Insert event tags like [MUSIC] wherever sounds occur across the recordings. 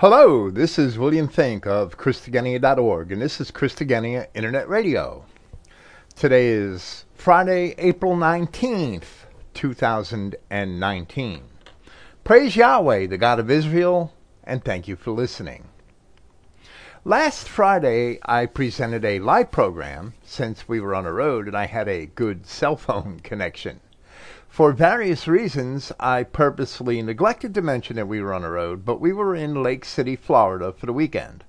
Hello, this is William Finck of Christogenea.org, and this is Christogenea Internet Radio. Today is Friday, April 19th, 2019. Praise Yahweh, the God of Israel, and thank you for listening. Last Friday, I presented a live program since we were on the road and I had a good cell phone [LAUGHS] connection. For various reasons, I purposely neglected to mention that we were on the road, but we were in Lake City, Florida for the weekend.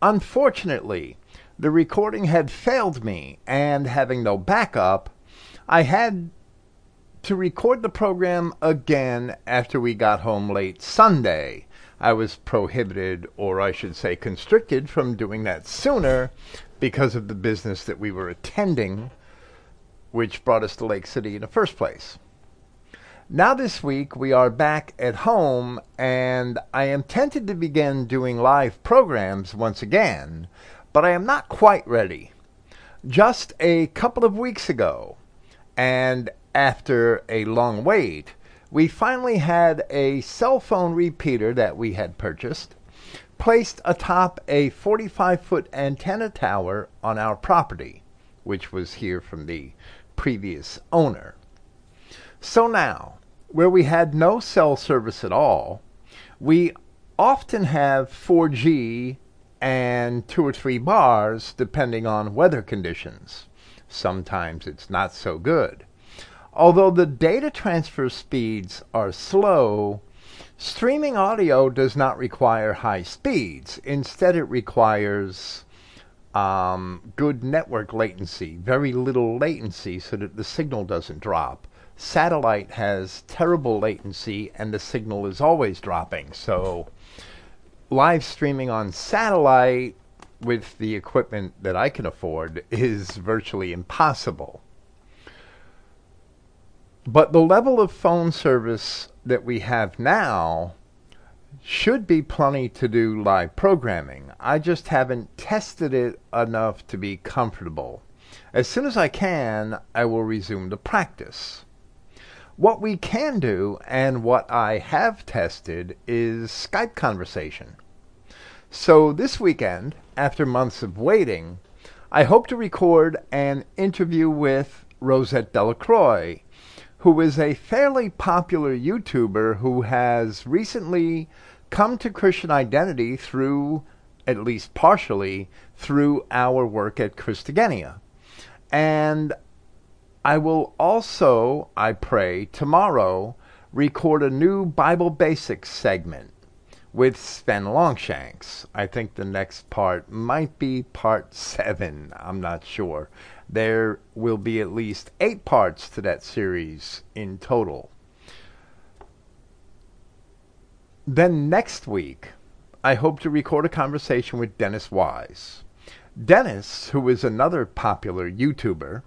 Unfortunately, the recording had failed me, and having no backup, I had to record the program again after we got home late Sunday. I was prohibited, or I should say constricted, from doing that sooner because of the business that we were attending, which brought us to Lake City in the first place. Now, this week, we are back at home, and I am tempted to begin doing live programs once again, but I am not quite ready. Just a couple of weeks ago, and after a long wait, we finally had a cell phone repeater that we had purchased placed atop a 45 foot antenna tower on our property, which was here from the previous owner. So now, where we had no cell service at all, we often have 4G and two or three bars depending on weather conditions. Sometimes it's not so good. Although the data transfer speeds are slow, streaming audio does not require high speeds. Instead, it requires um, good network latency, very little latency so that the signal doesn't drop satellite has terrible latency and the signal is always dropping. So, live streaming on satellite with the equipment that I can afford is virtually impossible. But the level of phone service that we have now should be plenty to do live programming. I just haven't tested it enough to be comfortable. As soon as I can, I will resume the practice. What we can do, and what I have tested, is Skype conversation. So this weekend, after months of waiting, I hope to record an interview with Rosette Delacroix, who is a fairly popular YouTuber who has recently come to Christian identity through, at least partially, through our work at Christogenea. And I will also, I pray, tomorrow record a new Bible Basics segment with Sven Longshanks. I think the next part might be part seven. I'm not sure. There will be at least eight parts to that series in total. Then next week, I hope to record a conversation with Dennis Wise. Dennis, who is another popular YouTuber,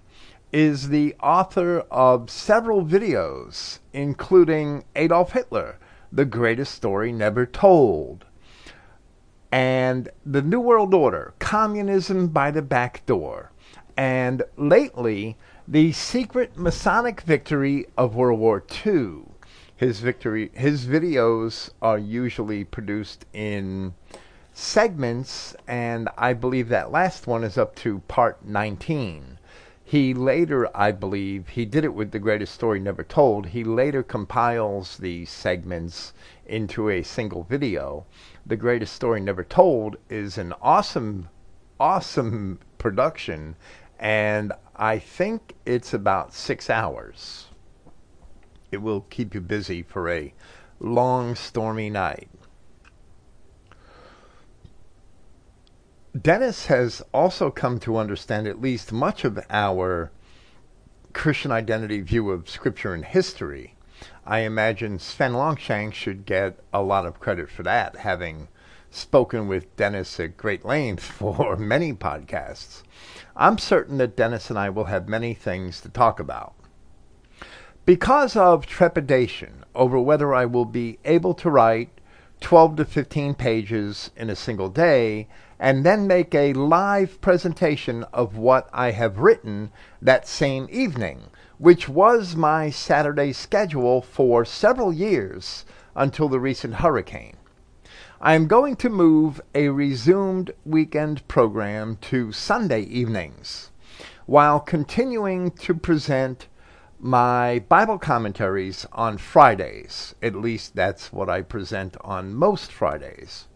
is the author of several videos, including Adolf Hitler, The Greatest Story Never Told, and The New World Order, Communism by the Back Door, and lately, The Secret Masonic Victory of World War II. His victory his videos are usually produced in segments and I believe that last one is up to part 19. He later, I believe, he did it with The Greatest Story Never Told. He later compiles these segments into a single video. The Greatest Story Never Told is an awesome, awesome production, and I think it's about six hours. It will keep you busy for a long, stormy night. Dennis has also come to understand at least much of our Christian identity view of Scripture and history. I imagine Sven Longshank should get a lot of credit for that, having spoken with Dennis at great length [LAUGHS] for many podcasts. I'm certain that Dennis and I will have many things to talk about. Because of trepidation over whether I will be able to write 12 to 15 pages in a single day and then make a live presentation of what I have written that same evening, which was my Saturday schedule for several years until the recent hurricane. I am going to move a resumed weekend program to Sunday evenings while continuing to present my Bible commentaries on Fridays. At least that's what I present on most Fridays.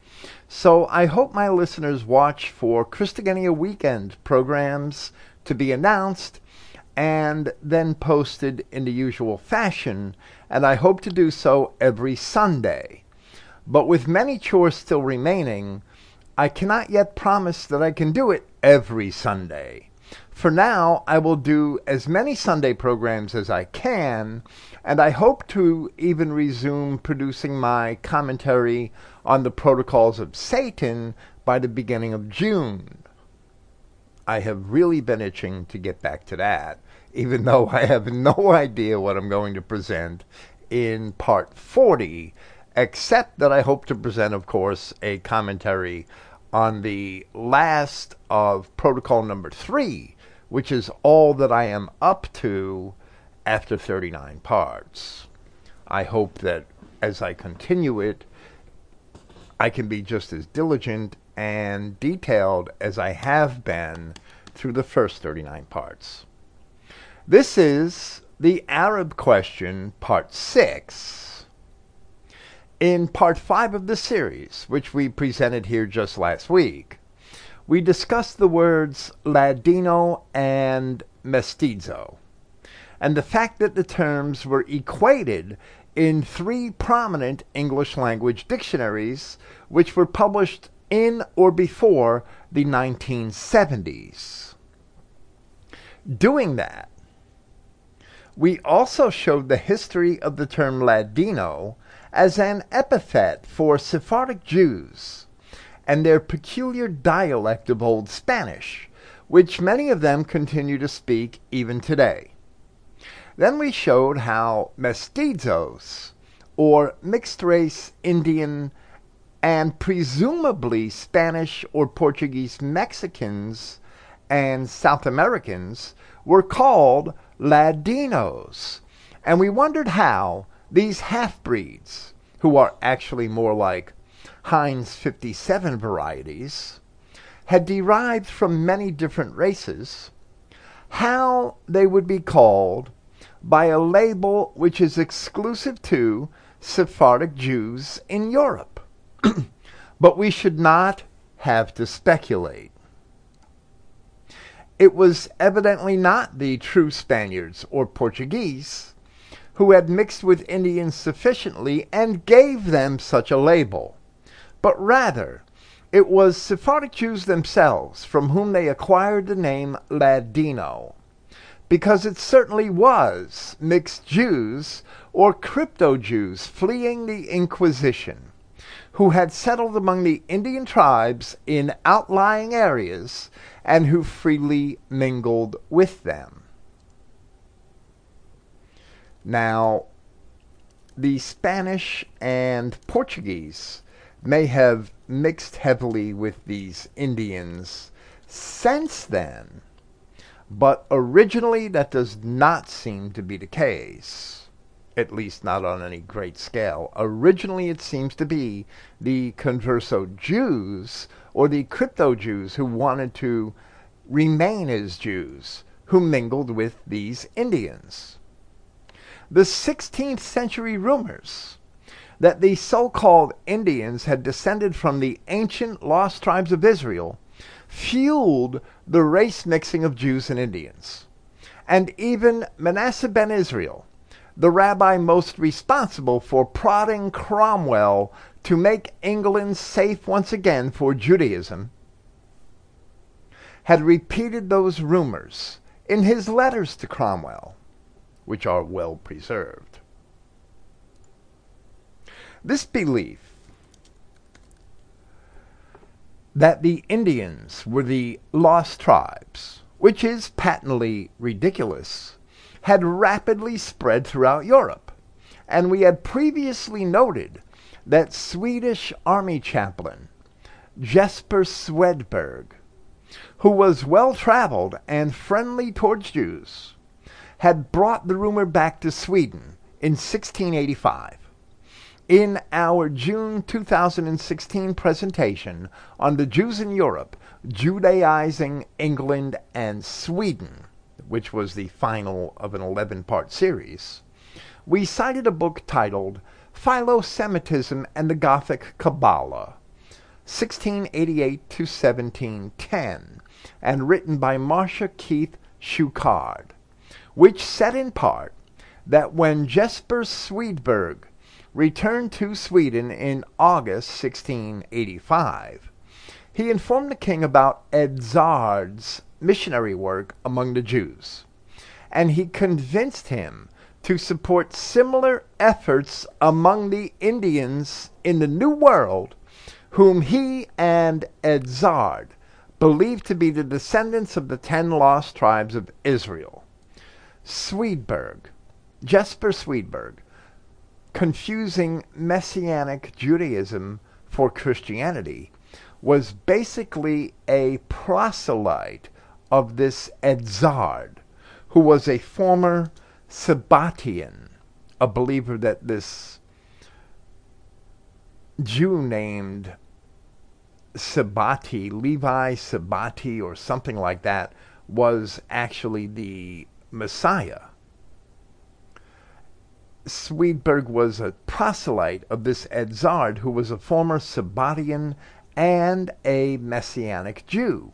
So I hope my listeners watch for Christogenea weekend programs to be announced and then posted in the usual fashion, and I hope to do so every Sunday. But with many chores still remaining, I cannot yet promise that I can do it every Sunday. For now, I will do as many Sunday programs as I can, and I hope to even resume producing my commentary on the protocols of Satan by the beginning of June. I have really been itching to get back to that, even [LAUGHS] though I have no idea what I'm going to present in part 40, except that I hope to present, of course, a commentary on the last of protocol number three which is all that I am up to after 39 parts. I hope that as I continue it, I can be just as diligent and detailed as I have been through the first 39 parts. This is the Arab question, part 6. In part 5 of the series, which we presented here just last week, we discussed the words Ladino and mestizo, and the fact that the terms were equated in three prominent English language dictionaries, which were published in or before the 1970s. Doing that, we also showed the history of the term Ladino as an epithet for Sephardic Jews and their peculiar dialect of Old Spanish, which many of them continue to speak even today. Then we showed how mestizos, or mixed race Indian and presumably Spanish or Portuguese Mexicans and South Americans, were called Ladinos. And we wondered how these half breeds, who are actually more like Heinz 57 varieties, had derived from many different races, how they would be called by a label which is exclusive to Sephardic Jews in Europe. [CLEARS THROAT] but we should not have to speculate. It was evidently not the true Spaniards or Portuguese who had mixed with Indians sufficiently and gave them such a label but rather it was Sephardic Jews themselves from whom they acquired the name Ladino, because it certainly was mixed Jews or crypto Jews fleeing the Inquisition, who had settled among the Indian tribes in outlying areas and who freely mingled with them. Now, the Spanish and Portuguese may have mixed heavily with these Indians since then, but originally that does not seem to be the case, at least not on any great scale. Originally, it seems to be the converso Jews or the crypto Jews who wanted to remain as Jews who mingled with these Indians. The 16th century rumors that the so called Indians had descended from the ancient lost tribes of Israel fueled the race mixing of Jews and Indians. And even Manasseh ben Israel, the rabbi most responsible for prodding Cromwell to make England safe once again for Judaism, had repeated those rumors in his letters to Cromwell, which are well preserved. This belief that the Indians were the lost tribes, which is patently ridiculous, had rapidly spread throughout Europe. And we had previously noted that Swedish army chaplain Jesper Swedberg, who was well traveled and friendly towards Jews, had brought the rumor back to Sweden in 1685 in our June 2016 presentation on the Jews in Europe, Judaizing England and Sweden, which was the final of an 11 part series, we cited a book titled Philo-Semitism and the Gothic Kabbalah, 1688 to 1710, and written by Marsha Keith Schuchard, which said in part that when Jesper Swedberg returned to Sweden in August 1685, he informed the king about Edzard's missionary work among the Jews, and he convinced him to support similar efforts among the Indians in the New World, whom he and Edzard believed to be the descendants of the ten lost tribes of Israel. Swedberg, Jesper Swedberg, confusing Messianic Judaism for Christianity, was basically a proselyte of this Edzard, who was a former Sabbatian, a believer that this Jew named Sabati, Levi Sabati, or something like that, was actually the Messiah. Swedberg was a proselyte of this Edzard, who was a former Sabbatian and a Messianic Jew.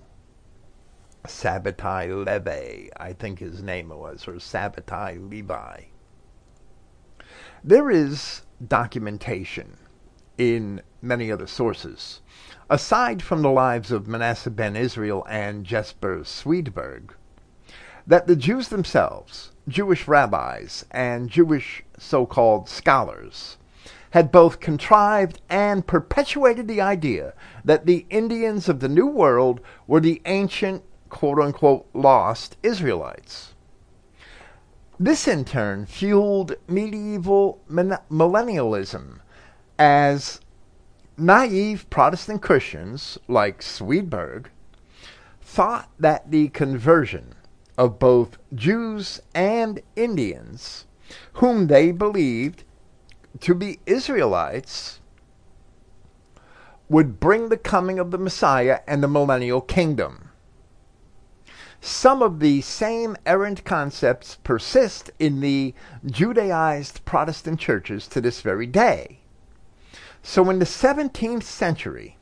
Sabbatai Levi, I think his name was, or Sabbatai Levi. There is documentation in many other sources, aside from the lives of Manasseh ben Israel and Jesper Swedberg, that the Jews themselves, Jewish rabbis, and Jewish so called scholars, had both contrived and perpetuated the idea that the Indians of the New World were the ancient, quote unquote, lost Israelites. This in turn fueled medieval millennialism as naive Protestant Christians like Swedberg thought that the conversion of both Jews and Indians, whom they believed to be Israelites, would bring the coming of the Messiah and the millennial kingdom. Some of the same errant concepts persist in the Judaized Protestant churches to this very day. So in the 17th century,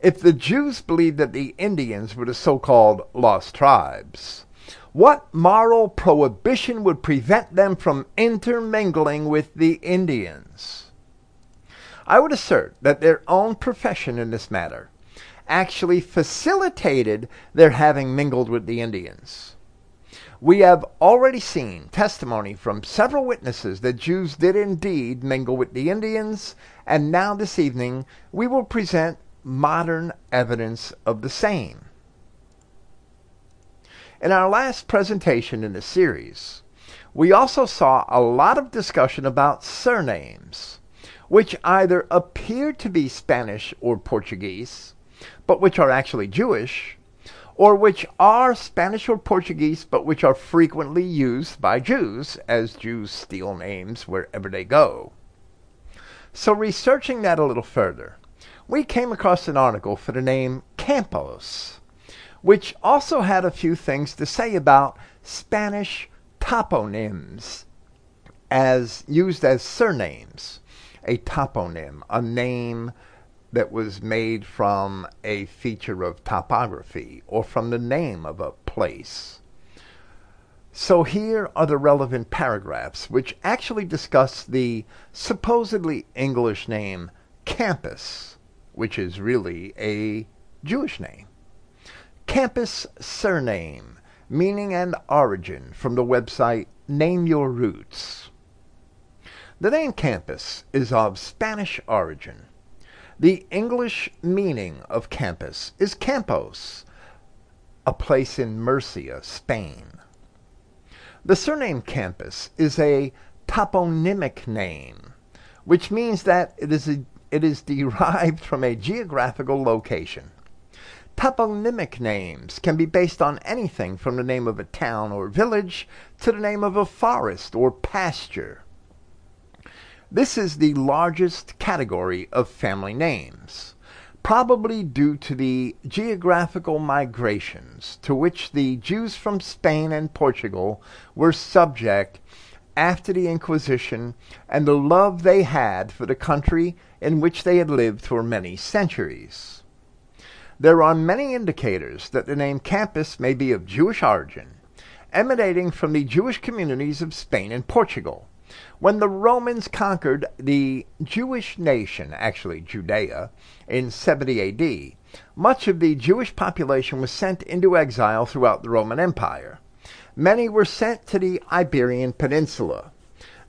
if the Jews believed that the Indians were the so called lost tribes, what moral prohibition would prevent them from intermingling with the Indians? I would assert that their own profession in this matter actually facilitated their having mingled with the Indians. We have already seen testimony from several witnesses that Jews did indeed mingle with the Indians, and now this evening we will present modern evidence of the same. In our last presentation in the series, we also saw a lot of discussion about surnames, which either appear to be Spanish or Portuguese, but which are actually Jewish, or which are Spanish or Portuguese, but which are frequently used by Jews, as Jews steal names wherever they go. So, researching that a little further, we came across an article for the name Campos which also had a few things to say about Spanish toponyms as used as surnames. A toponym, a name that was made from a feature of topography or from the name of a place. So here are the relevant paragraphs which actually discuss the supposedly English name campus, which is really a Jewish name. Campus surname, meaning and origin from the website Name Your Roots. The name campus is of Spanish origin. The English meaning of campus is campos, a place in Murcia, Spain. The surname campus is a toponymic name, which means that it is, a, it is derived from a geographical location. Toponymic names can be based on anything from the name of a town or village to the name of a forest or pasture. This is the largest category of family names, probably due to the geographical migrations to which the Jews from Spain and Portugal were subject after the Inquisition and the love they had for the country in which they had lived for many centuries. There are many indicators that the name Campus may be of Jewish origin, emanating from the Jewish communities of Spain and Portugal. When the Romans conquered the Jewish nation, actually Judea, in 70 AD, much of the Jewish population was sent into exile throughout the Roman Empire. Many were sent to the Iberian Peninsula.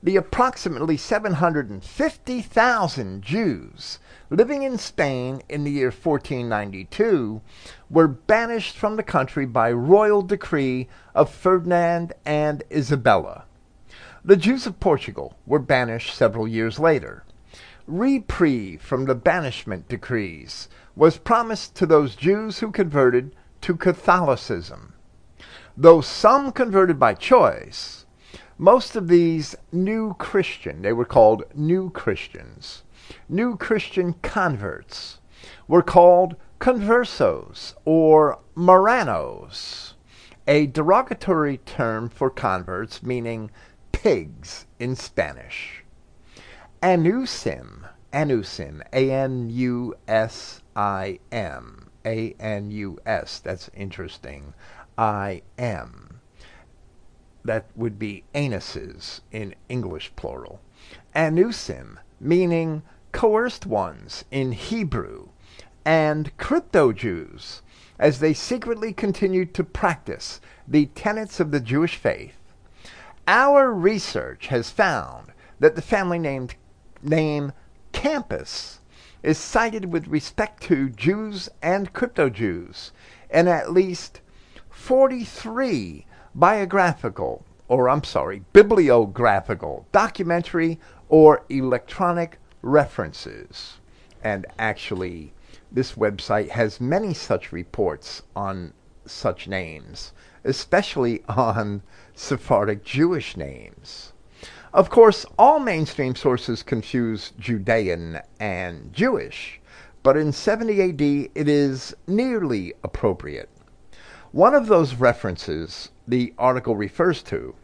The approximately 750,000 Jews living in Spain in the year 1492 were banished from the country by royal decree of Ferdinand and Isabella. The Jews of Portugal were banished several years later. Reprieve from the banishment decrees was promised to those Jews who converted to Catholicism. Though some converted by choice, most of these new Christian, they were called new Christians, new Christian converts, were called conversos or marranos, a derogatory term for converts meaning pigs in Spanish. Anusim, anusim, A-N-U-S-I-M, A-N-U-S, that's interesting, I-M. That would be anuses in English plural. Anusim, meaning coerced ones in Hebrew, and crypto Jews, as they secretly continued to practice the tenets of the Jewish faith. Our research has found that the family named, name Campus is cited with respect to Jews and crypto Jews in at least 43 biographical, or I'm sorry, bibliographical, documentary, or electronic references. And actually, this website has many such reports on such names, especially [LAUGHS] on Sephardic Jewish names. Of course, all mainstream sources confuse Judean and Jewish, but in 70 AD it is nearly appropriate. One of those references the article refers to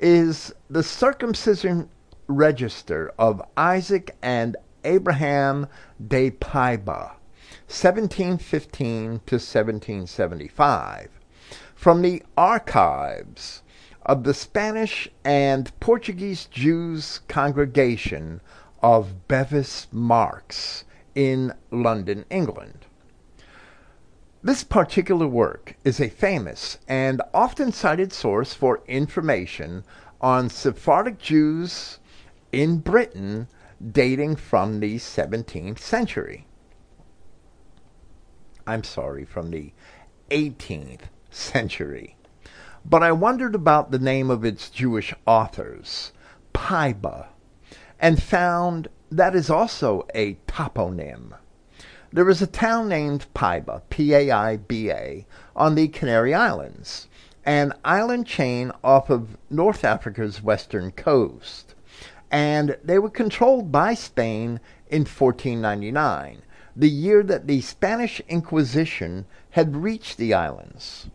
is the circumcision register of Isaac and Abraham de Paiba, 1715 to 1775, from the archives of the Spanish and Portuguese Jews congregation of Bevis Marks in London, England. This particular work is a famous and often cited source for information on Sephardic Jews in Britain dating from the 17th century. I'm sorry, from the 18th century. But I wondered about the name of its Jewish authors, Paiba, and found that is also a toponym. There is a town named Paiba, P-A-I-B-A, on the Canary Islands, an island chain off of North Africa's western coast. And they were controlled by Spain in 1499, the year that the Spanish Inquisition had reached the islands.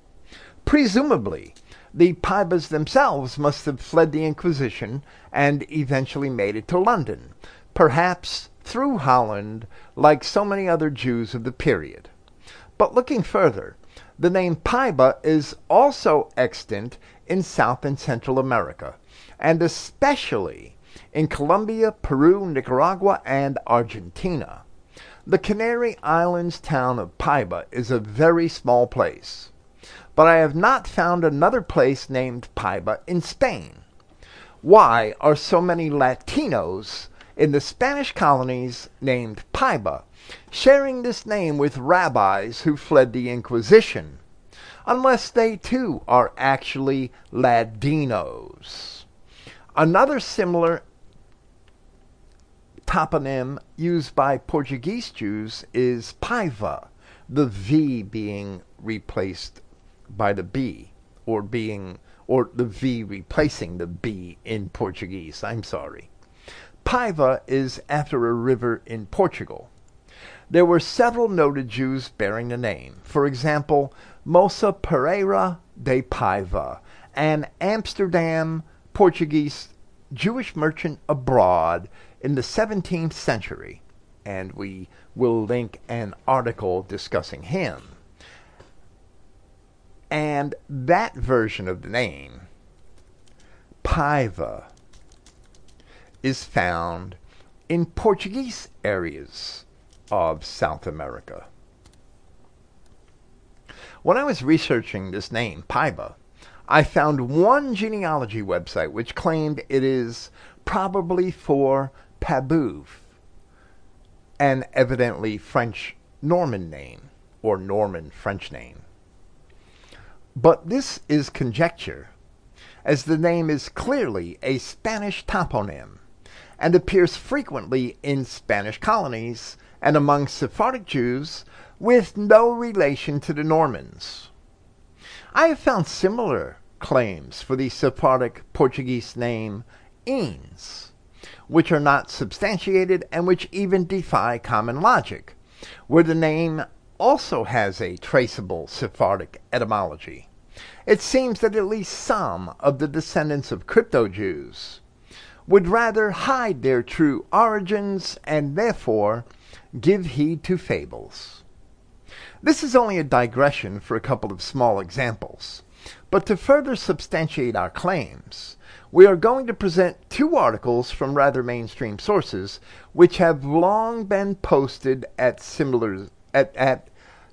Presumably, the Paibas themselves must have fled the Inquisition and eventually made it to London, perhaps through Holland, like so many other Jews of the period. But looking further, the name Paiba is also extant in South and Central America, and especially in Colombia, Peru, Nicaragua, and Argentina. The Canary Islands town of Paiba is a very small place but I have not found another place named Paiba in Spain. Why are so many Latinos in the Spanish colonies named Paiba, sharing this name with rabbis who fled the Inquisition, unless they too are actually Ladinos? Another similar toponym used by Portuguese Jews is Paiva, the V being replaced by the B or being or the V replacing the B in Portuguese. I'm sorry. Paiva is after a river in Portugal. There were several noted Jews bearing the name. For example, Moça Pereira de Paiva, an Amsterdam Portuguese Jewish merchant abroad in the 17th century. And we will link an article discussing him. And that version of the name, Paiva, is found in Portuguese areas of South America. When I was researching this name, Paiva, I found one genealogy website which claimed it is probably for Pabouv, an evidently French Norman name, or Norman French name. But this is conjecture, as the name is clearly a Spanish toponym and appears frequently in Spanish colonies and among Sephardic Jews with no relation to the Normans. I have found similar claims for the Sephardic Portuguese name Ines, which are not substantiated and which even defy common logic, where the name also has a traceable Sephardic etymology. It seems that at least some of the descendants of crypto Jews would rather hide their true origins and therefore give heed to fables. This is only a digression for a couple of small examples. But to further substantiate our claims, we are going to present two articles from rather mainstream sources which have long been posted at similar at, at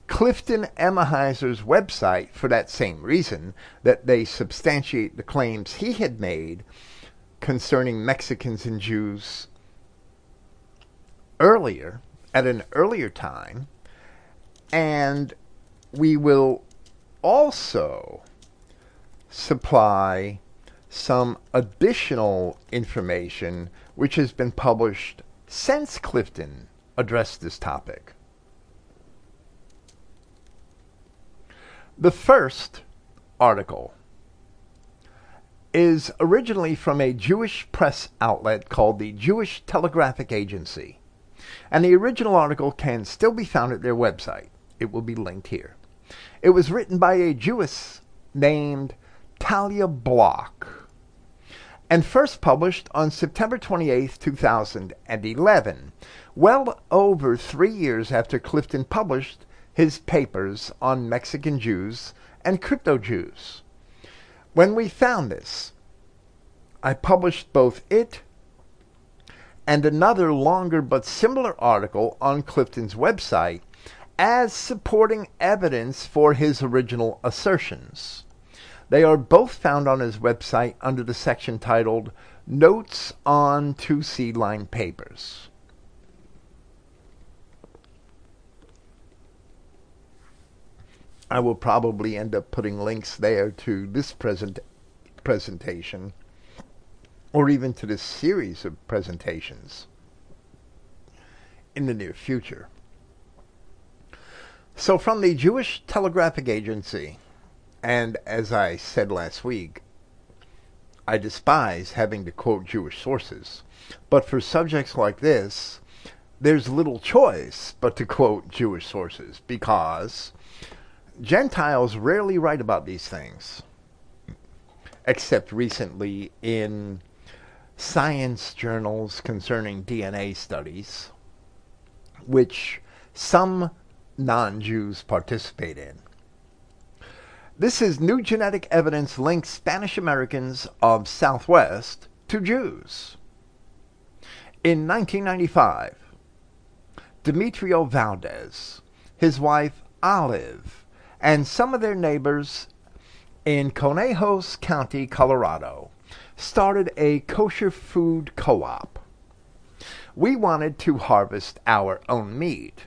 Clifton Emahiser's website for that same reason that they substantiate the claims he had made concerning Mexicans and Jews earlier, at an earlier time, and we will also supply some additional information which has been published since Clifton addressed this topic. The first article is originally from a Jewish press outlet called the Jewish Telegraphic Agency. And the original article can still be found at their website. It will be linked here. It was written by a Jewess named Talia Bloch and first published on September 28, 2011, well over three years after Clifton published his papers on Mexican Jews and crypto Jews. When we found this, I published both it and another longer but similar article on Clifton's website as supporting evidence for his original assertions. They are both found on his website under the section titled Notes on Two Seed Line Papers. I will probably end up putting links there to this present presentation or even to this series of presentations in the near future. So, from the Jewish Telegraphic Agency, and as I said last week, I despise having to quote Jewish sources, but for subjects like this, there's little choice but to quote Jewish sources because Gentiles rarely write about these things, except recently in science journals concerning DNA studies, which some non Jews participate in. This is new genetic evidence links Spanish Americans of Southwest to Jews. In 1995, Demetrio Valdez, his wife Olive, and some of their neighbors in Conejos County, Colorado, started a kosher food co op. We wanted to harvest our own meat,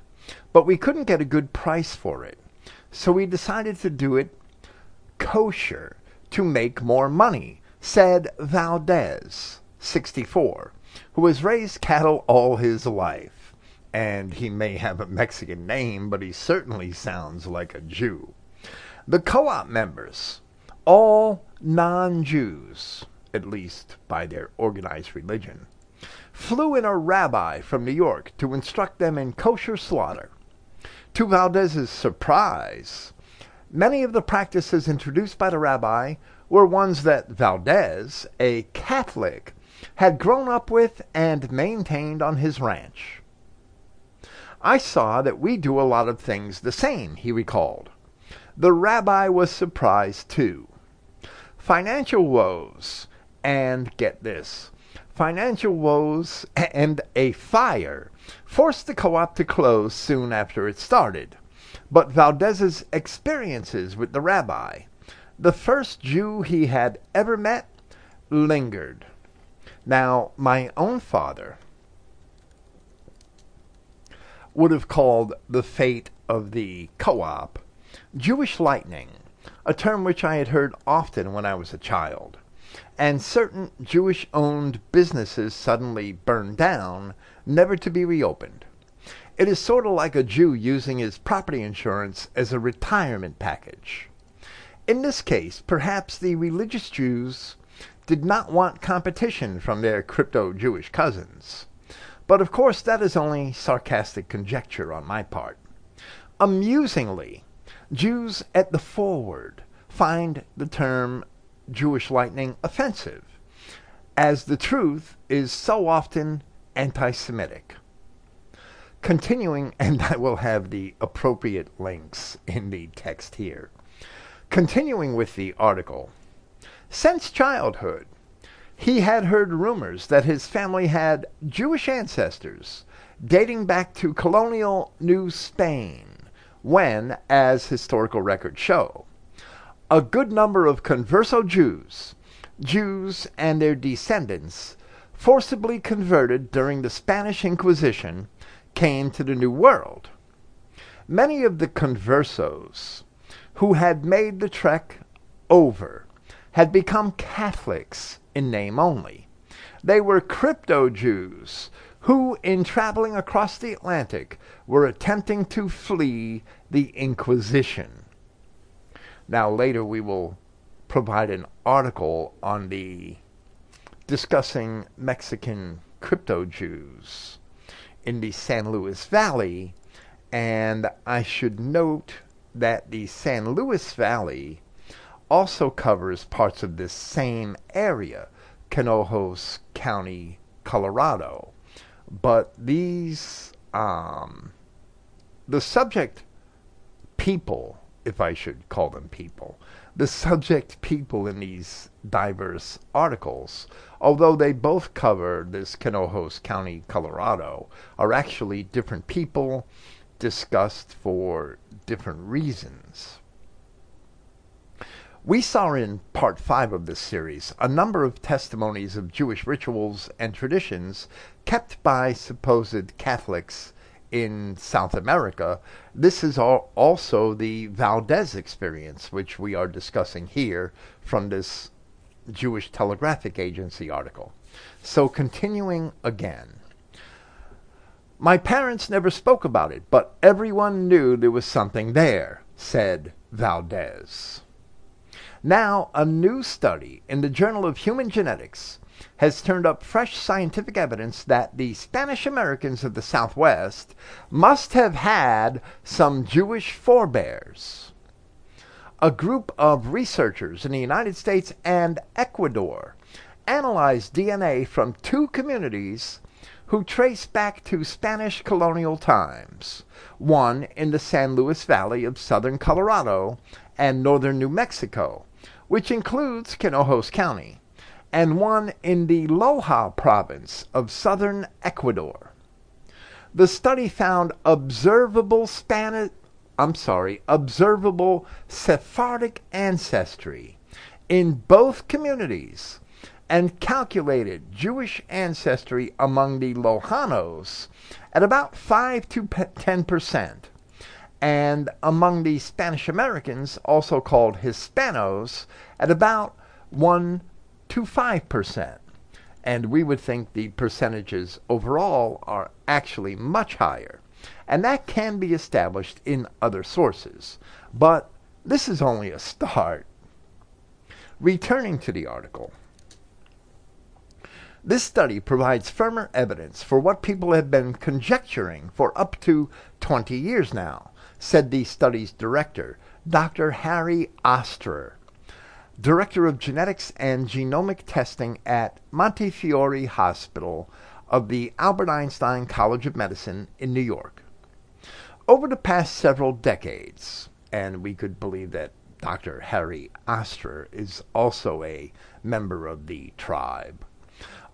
but we couldn't get a good price for it. So we decided to do it kosher to make more money, said Valdez, 64, who has raised cattle all his life and he may have a Mexican name, but he certainly sounds like a Jew. The co op members, all non Jews, at least by their organized religion, flew in a rabbi from New York to instruct them in kosher slaughter. To Valdez's surprise, many of the practices introduced by the rabbi were ones that Valdez, a Catholic, had grown up with and maintained on his ranch. I saw that we do a lot of things the same, he recalled. The rabbi was surprised too. Financial woes, and get this, financial woes [LAUGHS] and a fire forced the co-op to close soon after it started. But Valdez's experiences with the rabbi, the first Jew he had ever met, lingered. Now, my own father would have called the fate of the co-op Jewish lightning, a term which I had heard often when I was a child. And certain Jewish-owned businesses suddenly burned down, never to be reopened. It is sort of like a Jew using his property insurance as a retirement package. In this case, perhaps the religious Jews did not want competition from their crypto-Jewish cousins. But of course that is only sarcastic conjecture on my part. Amusingly, Jews at the forward find the term Jewish lightning offensive, as the truth is so often anti-Semitic. Continuing, [LAUGHS] and I will have the appropriate links in the text here. Continuing with the article, since childhood, he had heard rumors that his family had Jewish ancestors dating back to colonial New Spain, when, as historical records show, a good number of converso Jews, Jews and their descendants, forcibly converted during the Spanish Inquisition, came to the New World. Many of the conversos who had made the trek over had become Catholics in name only. They were crypto Jews who, in traveling across the Atlantic, were attempting to flee the Inquisition. Now, later we will provide an article on the discussing Mexican crypto Jews in the San Luis Valley, and I should note that the San Luis Valley also covers parts of this same area, Conejos County, Colorado. But these, um, the subject people, if I should call them people, the subject people in these diverse articles, although they both cover this Conejos County, Colorado, are actually different people discussed for different reasons. We saw in part five of this series a number of testimonies of Jewish rituals and traditions kept by supposed Catholics in South America. This is also the Valdez experience, which we are discussing here from this Jewish Telegraphic Agency article. So, continuing again. My parents never spoke about it, but everyone knew there was something there, said Valdez. Now, a new study in the Journal of Human Genetics has turned up fresh scientific evidence that the Spanish Americans of the Southwest must have had some Jewish forebears. A group of researchers in the United States and Ecuador analyzed DNA from two communities who trace back to Spanish colonial times, one in the San Luis Valley of southern Colorado and northern New Mexico, which includes Conejos County, and one in the Loja province of southern Ecuador. The study found observable Spanish, I'm sorry, observable Sephardic ancestry in both communities and calculated Jewish ancestry among the Lojanos at about 5 to 10 percent and among the Spanish Americans, also called Hispanos, at about 1 to 5%. And we would think the percentages overall are actually much higher. And that can be established in other sources. But this is only a start. Returning to the article. This study provides firmer evidence for what people have been conjecturing for up to 20 years now, said the study's director, Dr. Harry Ostrer, Director of Genetics and Genomic Testing at Montefiore Hospital of the Albert Einstein College of Medicine in New York. Over the past several decades, and we could believe that Dr. Harry Ostrer is also a member of the tribe.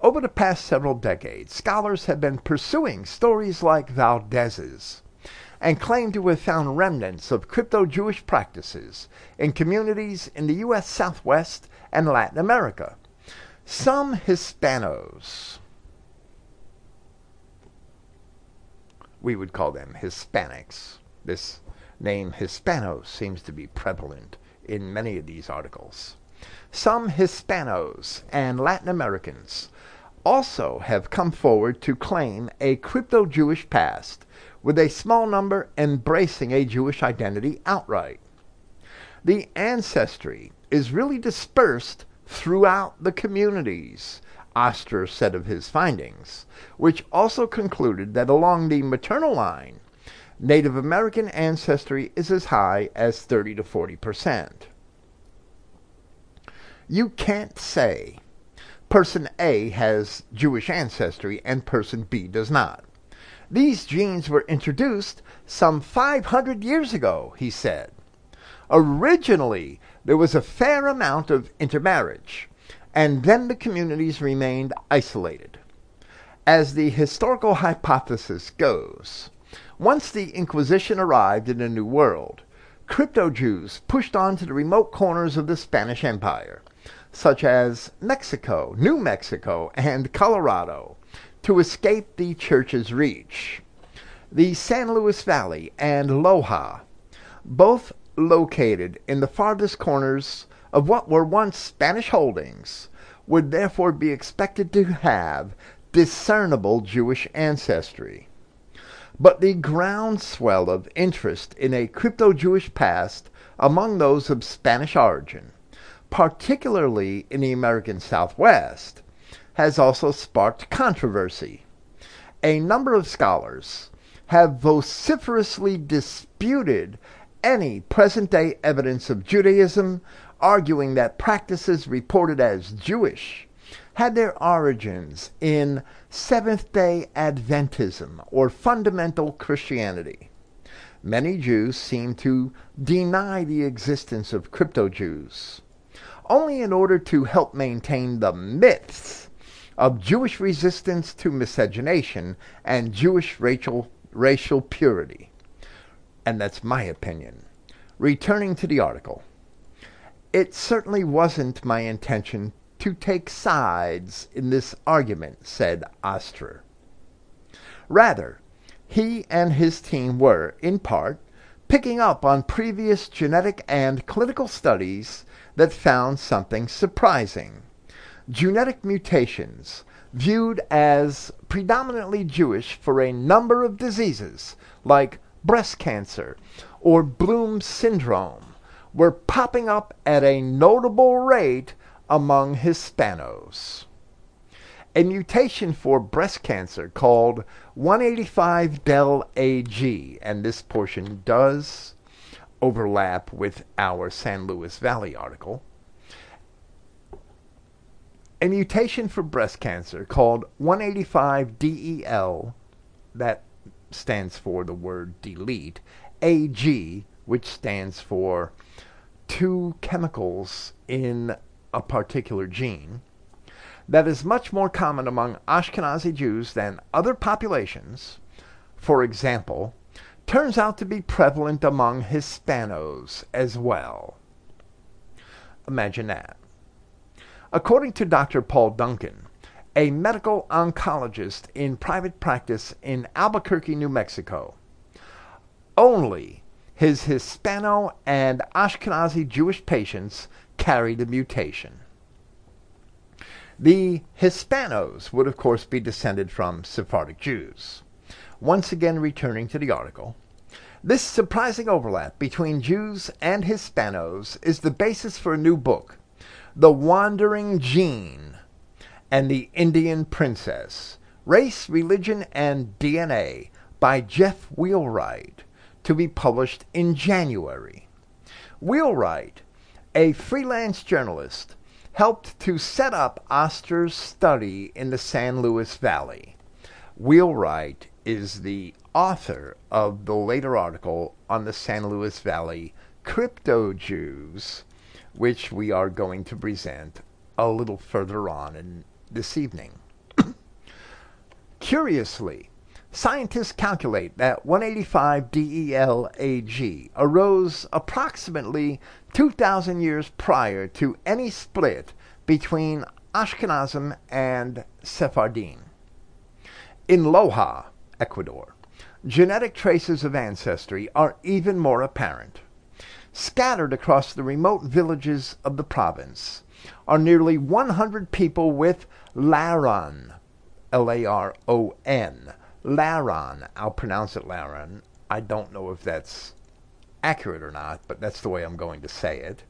Over the past several decades, scholars have been pursuing stories like Valdez's and claim to have found remnants of crypto Jewish practices in communities in the U.S. Southwest and Latin America. Some Hispanos, we would call them Hispanics. This name Hispanos seems to be prevalent in many of these articles. Some Hispanos and Latin Americans also have come forward to claim a crypto Jewish past, with a small number embracing a Jewish identity outright. The ancestry is really dispersed throughout the communities, Ostrer said of his findings, which also concluded that along the maternal line, Native American ancestry is as high as 30 to 40 percent. You can't say person A has Jewish ancestry and person B does not. These genes were introduced some 500 years ago, he said. Originally, there was a fair amount of intermarriage, and then the communities remained isolated. As the historical hypothesis goes, once the Inquisition arrived in the New World, crypto Jews pushed on to the remote corners of the Spanish Empire, such as Mexico, New Mexico, and Colorado, to escape the church's reach. The San Luis Valley and Loja, both located in the farthest corners of what were once Spanish holdings, would therefore be expected to have discernible Jewish ancestry. But the groundswell of interest in a crypto Jewish past among those of Spanish origin, particularly in the American Southwest, has also sparked controversy. A number of scholars have vociferously disputed any present day evidence of Judaism, arguing that practices reported as Jewish had their origins in Seventh day Adventism or fundamental Christianity. Many Jews seem to deny the existence of crypto Jews, only in order to help maintain the myths of Jewish resistance to miscegenation and Jewish racial, racial purity. And that's my opinion. Returning to the article, it certainly wasn't my intention to take sides in this argument, said Ostrer. Rather, he and his team were, in part, picking up on previous genetic and clinical studies that found something surprising. Genetic mutations, viewed as predominantly Jewish for a number of diseases like breast cancer or Bloom syndrome, were popping up at a notable rate among Hispanos. A mutation for breast cancer called 185 del AG, and this portion does overlap with our San Luis Valley article. A mutation for breast cancer called 185 DEL, that stands for the word delete, AG, which stands for two chemicals in a particular gene that is much more common among Ashkenazi Jews than other populations, for example, turns out to be prevalent among Hispanos as well. Imagine that. According to Dr. Paul Duncan, a medical oncologist in private practice in Albuquerque, New Mexico, only his Hispano and Ashkenazi Jewish patients carried the mutation. The Hispanos would, of course, be descended from Sephardic Jews. Once again, returning to the article, this surprising overlap between Jews and Hispanos is the basis for a new book, The Wandering Gene and the Indian Princess Race, Religion, and DNA by Jeff Wheelwright to be published in January. Wheelwright, a freelance journalist, helped to set up Ostrer's study in the San Luis Valley. Wheelwright is the author of the later article on the San Luis Valley crypto Jews, which we are going to present a little further on in this evening. [CLEARS THROAT] Curiously, scientists calculate that 185 DELAG arose approximately 2,000 years prior to any split between Ashkenazim and Sephardim. In Loja, Ecuador, genetic traces of ancestry are even more apparent. Scattered across the remote villages of the province are nearly 100 people with Laron, L A R O N, Laron. I'll pronounce it Laron. I don't know if that's accurate or not, but that's the way I'm going to say it.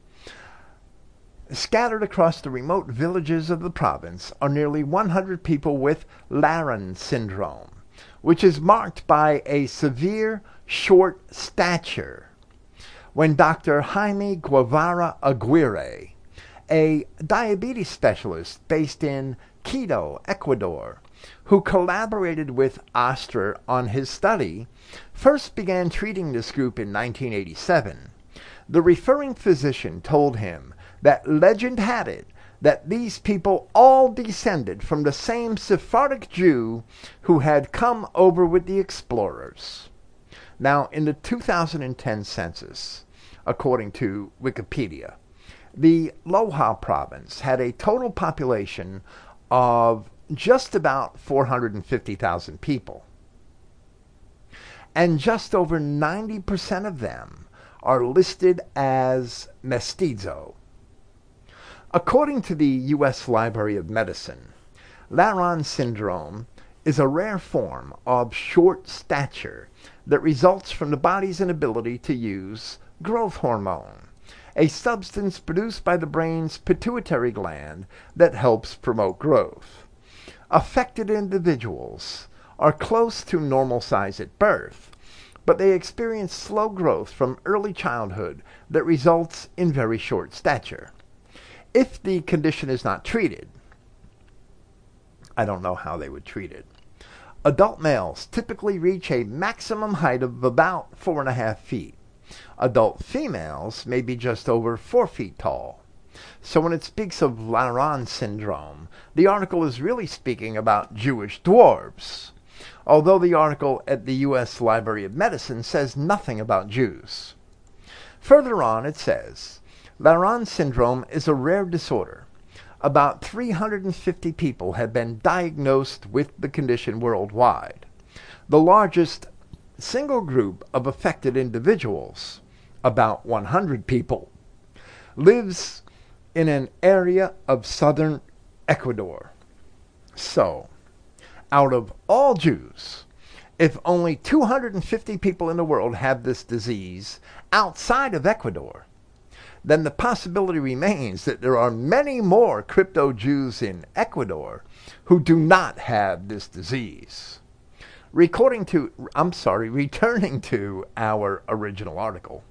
Scattered across the remote villages of the province are nearly 100 people with Laron syndrome, which is marked by a severe short stature. When Dr. Jaime Guevara Aguirre, a diabetes specialist based in Quito, Ecuador, who collaborated with Ostrer on his study, first began treating this group in 1987. The referring physician told him that legend had it that these people all descended from the same Sephardic Jew who had come over with the explorers. Now, in the 2010 census, according to Wikipedia, the Loja province had a total population of just about 450,000 people. And just over 90% of them are listed as mestizo. According to the U.S. Library of Medicine, Laron syndrome is a rare form of short stature that results from the body's inability to use growth hormone, a substance produced by the brain's pituitary gland that helps promote growth. Affected individuals are close to normal size at birth, but they experience slow growth from early childhood that results in very short stature. If the condition is not treated, I don't know how they would treat it. Adult males typically reach a maximum height of about four and a half feet. Adult females may be just over four feet tall. So when it speaks of Laron syndrome, the article is really speaking about Jewish dwarves, although the article at the U.S. Library of Medicine says nothing about Jews. Further on, it says Laron syndrome is a rare disorder. About 350 people have been diagnosed with the condition worldwide. The largest single group of affected individuals, about 100 people, lives in an area of southern Ecuador. So, out of all Jews, if only 250 people in the world have this disease outside of Ecuador, then the possibility remains that there are many more crypto Jews in Ecuador who do not have this disease. Recording to, I'm sorry, returning to our original article.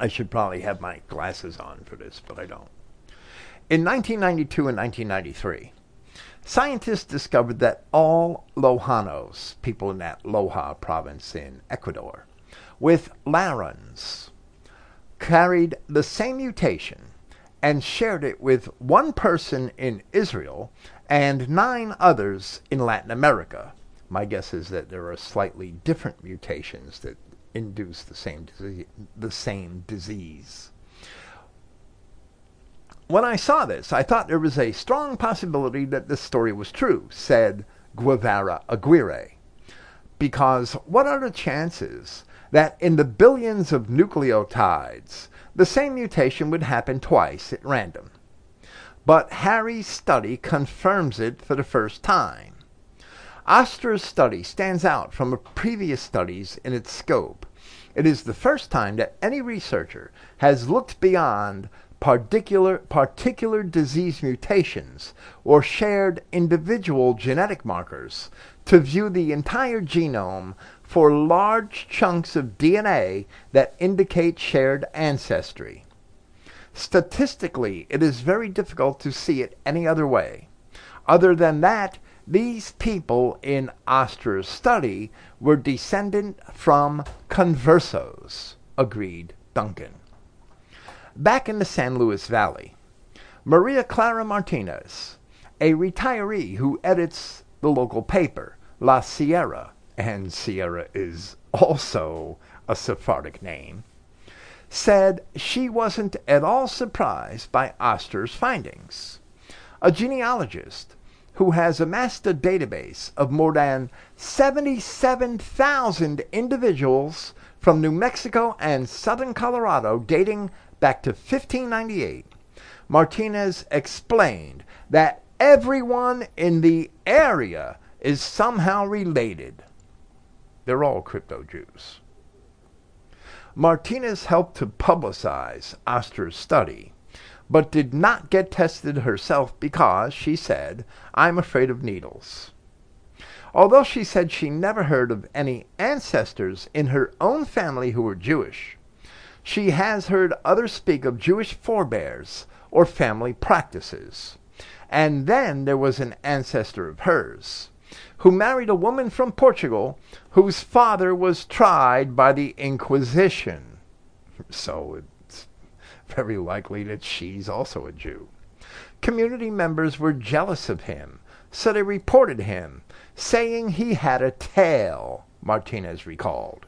I should probably have my glasses on for this, but I don't. In 1992 and 1993, scientists discovered that all Lojanos, people in that Loja province in Ecuador, with Larons, carried the same mutation and shared it with one person in Israel and nine others in Latin America. My guess is that there are slightly different mutations that induce the same disease, the same disease. When I saw this, I thought there was a strong possibility that this story was true, said Guevara Aguirre. Because what are the chances that in the billions of nucleotides, the same mutation would happen twice at random? But Harry's study confirms it for the first time. Ostrer's study stands out from previous studies in its scope. It is the first time that any researcher has looked beyond particular, particular disease mutations or shared individual genetic markers to view the entire genome for large chunks of DNA that indicate shared ancestry. Statistically, it is very difficult to see it any other way. Other than that, these people in Ostrer's study were descended from conversos, agreed Duncan. Back in the San Luis Valley, Maria Clara Martinez, a retiree who edits the local paper, La Sierra, and Sierra is also a Sephardic name, said she wasn't at all surprised by Ostrer's findings. A genealogist who has amassed a database of more than 77,000 individuals from New Mexico and southern Colorado dating back to 1598, Martinez explained that everyone in the area is somehow related. They're all crypto Jews. Martinez helped to publicize Ostrer's study, but did not get tested herself because, she said, I'm afraid of needles. Although she said she never heard of any ancestors in her own family who were Jewish, she has heard others speak of Jewish forebears or family practices. And then there was an ancestor of hers who married a woman from Portugal whose father was tried by the Inquisition. So it's very likely that she's also a Jew. Community members were jealous of him, so they reported him, saying he had a tail, Martinez recalled.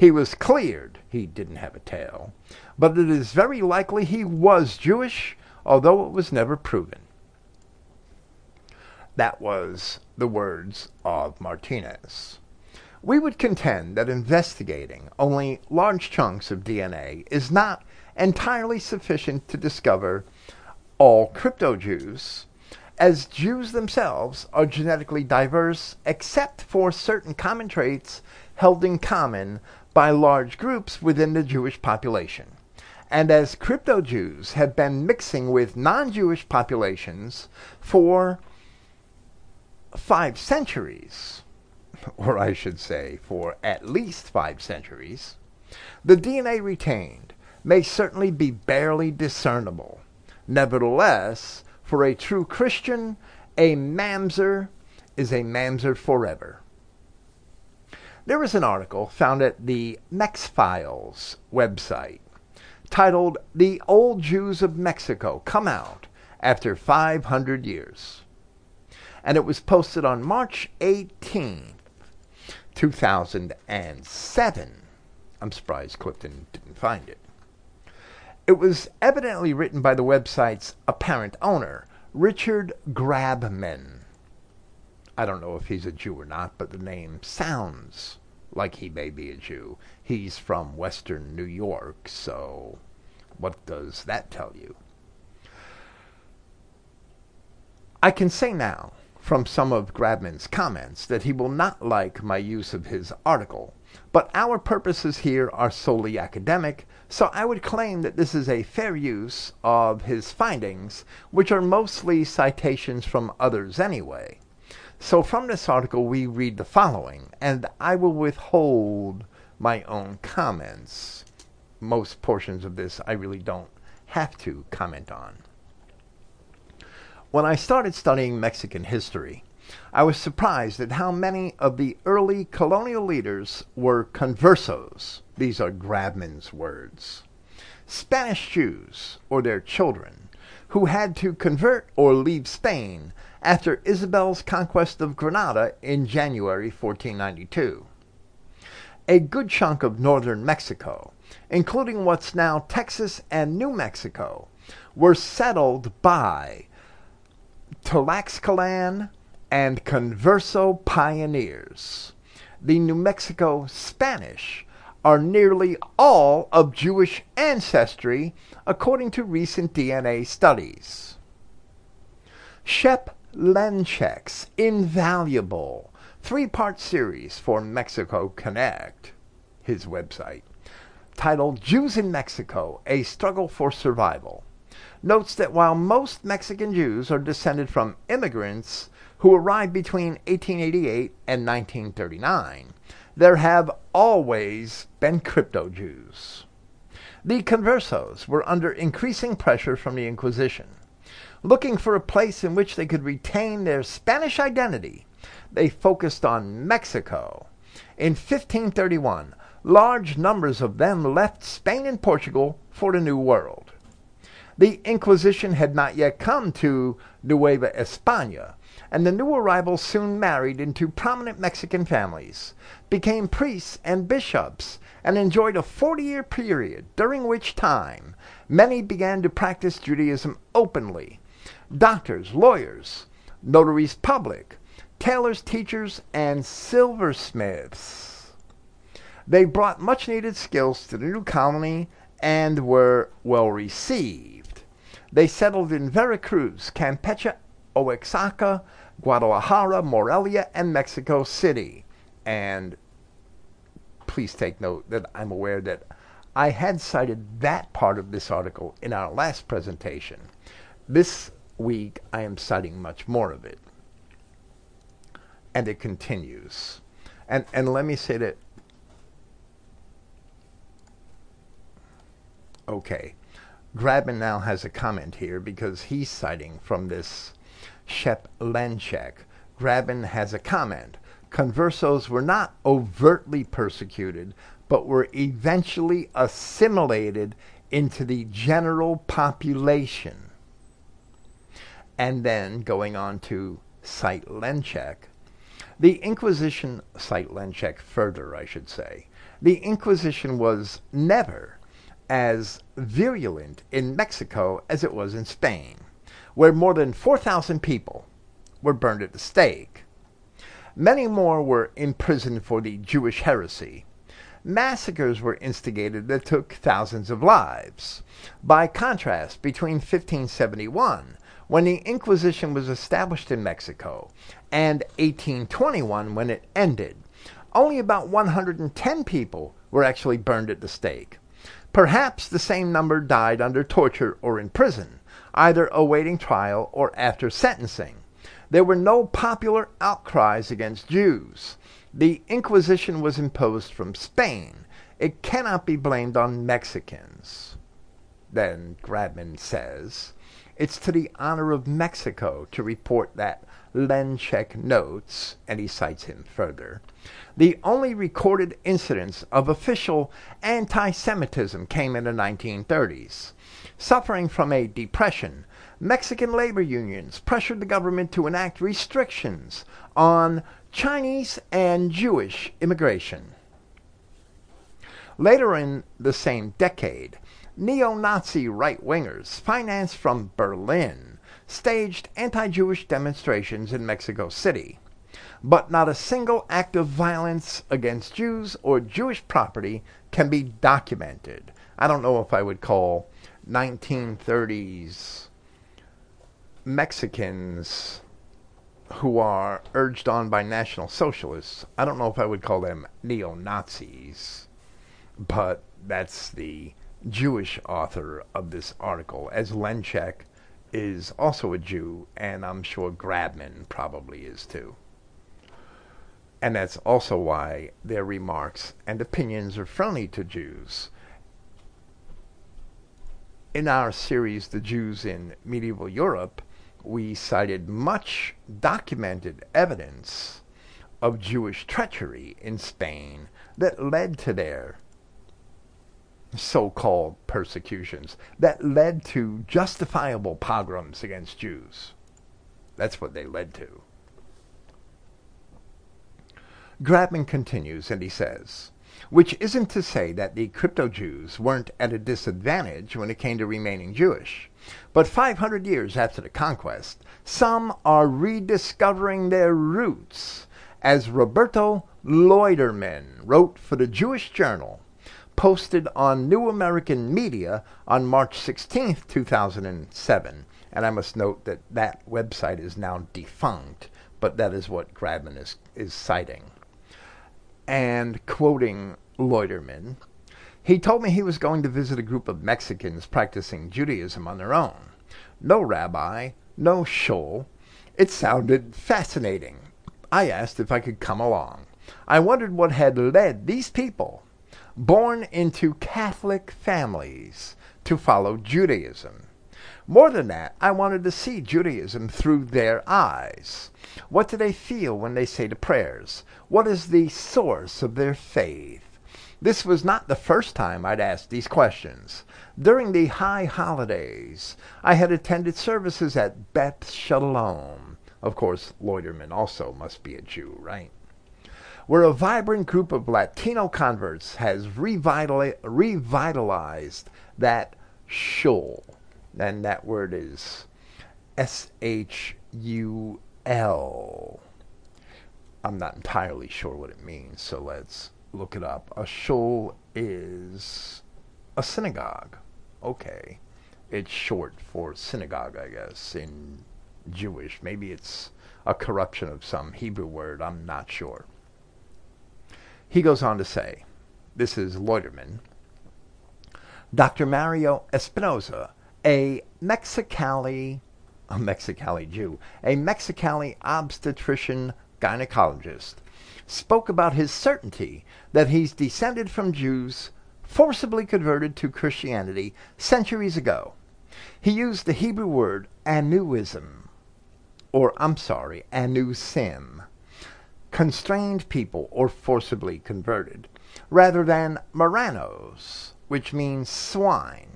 He was cleared he didn't have a tail, but it is very likely he was Jewish, although it was never proven. That was the words of Martinez. We would contend that investigating only large chunks of DNA is not entirely sufficient to discover all crypto Jews, as Jews themselves are genetically diverse except for certain common traits held in common by large groups within the Jewish population. And as crypto Jews have been mixing with non Jewish populations for five centuries, [LAUGHS] or I should say for at least five centuries, the DNA retained may certainly be barely discernible. Nevertheless, for a true Christian, a mamzer is a mamzer forever. There was an article found at the Mex Files website titled The Old Jews of Mexico Come Out After 500 Years. And it was posted on March 18, 2007. I'm surprised Clifton didn't find it. It was evidently written by the website's apparent owner, Richard Grabman. I don't know if he's a Jew or not, but the name sounds like he may be a Jew. He's from Western New York, so what does that tell you? I can say now, from some of Grabman's comments, that he will not like my use of his article, but our purposes here are solely academic, so I would claim that this is a fair use of his findings, which are mostly citations from others anyway. So from this article, we read the following, and I will withhold my own comments. Most portions of this I really don't have to comment on. When I started studying Mexican history, I was surprised at how many of the early colonial leaders were conversos. These are Grabman's words. Spanish Jews, or their children, who had to convert or leave Spain after Isabel's conquest of Granada in January 1492. A good chunk of northern Mexico, including what's now Texas and New Mexico, were settled by Tlaxcalan and Converso pioneers. The New Mexico Spanish are nearly all of Jewish ancestry, according to recent DNA studies. Shep Lenchek's invaluable three part series for Mexico Connect, his website, titled Jews in Mexico A Struggle for Survival, notes that while most Mexican Jews are descended from immigrants who arrived between 1888 and 1939, there have always been crypto Jews. The conversos were under increasing pressure from the Inquisition. Looking for a place in which they could retain their Spanish identity, they focused on Mexico. In 1531, large numbers of them left Spain and Portugal for the New World. The Inquisition had not yet come to Nueva España, and the new arrivals soon married into prominent Mexican families, became priests and bishops, and enjoyed a 40 year period during which time many began to practice Judaism openly. Doctors, lawyers, notaries public, tailors, teachers, and silversmiths. They brought much needed skills to the new colony and were well received. They settled in Veracruz, Campeche, Oaxaca, Guadalajara, Morelia, and Mexico City. And please take note that I'm aware that I had cited that part of this article in our last presentation. This week I am citing much more of it. And it continues. And and let me say that okay. Grabman now has a comment here because he's citing from this Shep Lenchek. Grabman has a comment. Conversos were not overtly persecuted, but were eventually assimilated into the general population. And then going on to cite Lenchek, the Inquisition, cite Lenchek further, I should say, the Inquisition was never as virulent in Mexico as it was in Spain where more than 4,000 people were burned at the stake. Many more were imprisoned for the Jewish heresy. Massacres were instigated that took thousands of lives. By contrast, between 1571, when the Inquisition was established in Mexico, and 1821, when it ended, only about 110 people were actually burned at the stake. Perhaps the same number died under torture or in prison either awaiting trial or after sentencing. There were no popular outcries against Jews. The Inquisition was imposed from Spain. It cannot be blamed on Mexicans. Then Grabman says, it's to the honor of Mexico to report that Lenchek notes, and he cites him further, the only recorded incidents of official anti Semitism came in the 1930s. Suffering from a depression, Mexican labor unions pressured the government to enact restrictions on Chinese and Jewish immigration. Later in the same decade, neo Nazi right wingers, financed from Berlin, staged anti Jewish demonstrations in Mexico City. But not a single act of violence against Jews or Jewish property can be documented. I don't know if I would call 1930s Mexicans who are urged on by National Socialists. I don't know if I would call them neo Nazis, but that's the Jewish author of this article, as Lenchek is also a Jew, and I'm sure Grabman probably is too. And that's also why their remarks and opinions are friendly to Jews in our series, The Jews in Medieval Europe, we cited much documented evidence of Jewish treachery in Spain that led to their so called persecutions, that led to justifiable pogroms against Jews. That's what they led to. Grabman continues and he says, which isn't to say that the crypto Jews weren't at a disadvantage when it came to remaining Jewish. But 500 years after the conquest, some are rediscovering their roots, as Roberto Loiterman wrote for the Jewish Journal, posted on New American Media on March 16, 2007. And I must note that that website is now defunct, but that is what Grabman is, is citing and quoting Loiterman, He told me he was going to visit a group of Mexicans practicing Judaism on their own. No rabbi, no shul. It sounded fascinating. I asked if I could come along. I wondered what had led these people, born into Catholic families, to follow Judaism. More than that, I wanted to see Judaism through their eyes. What do they feel when they say the prayers? What is the source of their faith? This was not the first time I'd asked these questions. During the high holidays, I had attended services at Beth Shalom. Of course, Loiterman also must be a Jew, right? Where a vibrant group of Latino converts has revitalized that shul. And that word is S H U L. I'm not entirely sure what it means, so let's look it up. A shul is a synagogue. Okay. It's short for synagogue, I guess, in Jewish. Maybe it's a corruption of some Hebrew word. I'm not sure. He goes on to say, this is Loiterman, Dr. Mario Espinosa, a Mexicali, a Mexicali Jew, a Mexicali obstetrician gynecologist, spoke about his certainty that he's descended from Jews forcibly converted to Christianity centuries ago. He used the Hebrew word anuism, or I'm sorry, anusim, constrained people or forcibly converted, rather than Marranos, which means swine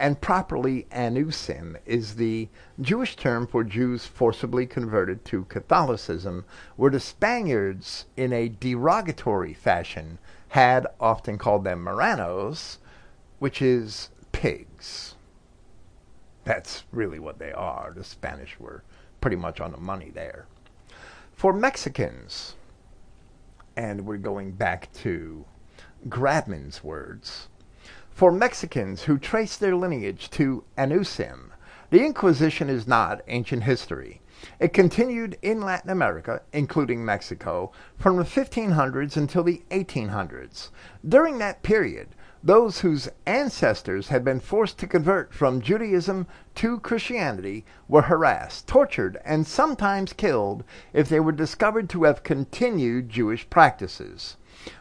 and properly anusim is the Jewish term for Jews forcibly converted to Catholicism, where the Spaniards, in a derogatory fashion, had often called them Marranos, which is pigs. That's really what they are. The Spanish were pretty much on the money there. For Mexicans, and we're going back to Grabman's words, for Mexicans who trace their lineage to Anusim, the Inquisition is not ancient history. It continued in Latin America, including Mexico, from the 1500s until the 1800s. During that period, those whose ancestors had been forced to convert from Judaism to Christianity were harassed, tortured, and sometimes killed if they were discovered to have continued Jewish practices,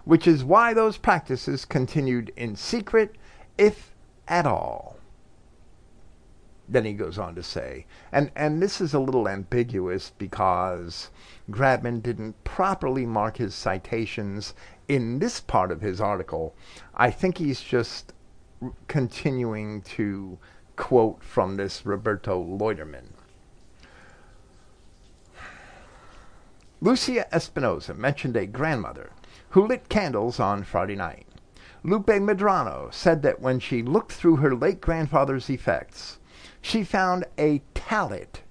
which is why those practices continued in secret if at all. Then he goes on to say, and, and this is a little ambiguous because Grabman didn't properly mark his citations in this part of his article. I think he's just continuing to quote from this Roberto Loiterman. Lucia Espinosa mentioned a grandmother who lit candles on Friday night. Lupe Medrano said that when she looked through her late grandfather's effects, she found a tallit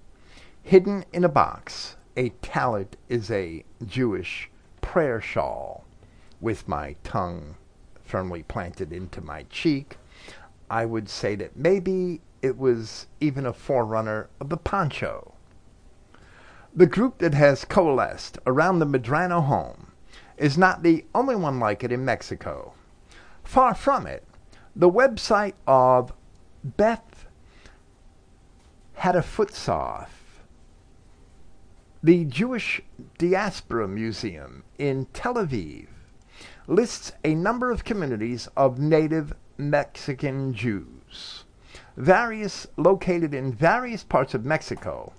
hidden in a box. A tallit is a Jewish prayer shawl. With my tongue firmly planted into my cheek, I would say that maybe it was even a forerunner of the poncho. The group that has coalesced around the Medrano home is not the only one like it in Mexico. Far from it. The website of Beth Hatefutsoth, the Jewish Diaspora Museum in Tel Aviv, lists a number of communities of native Mexican Jews, various located in various parts of Mexico,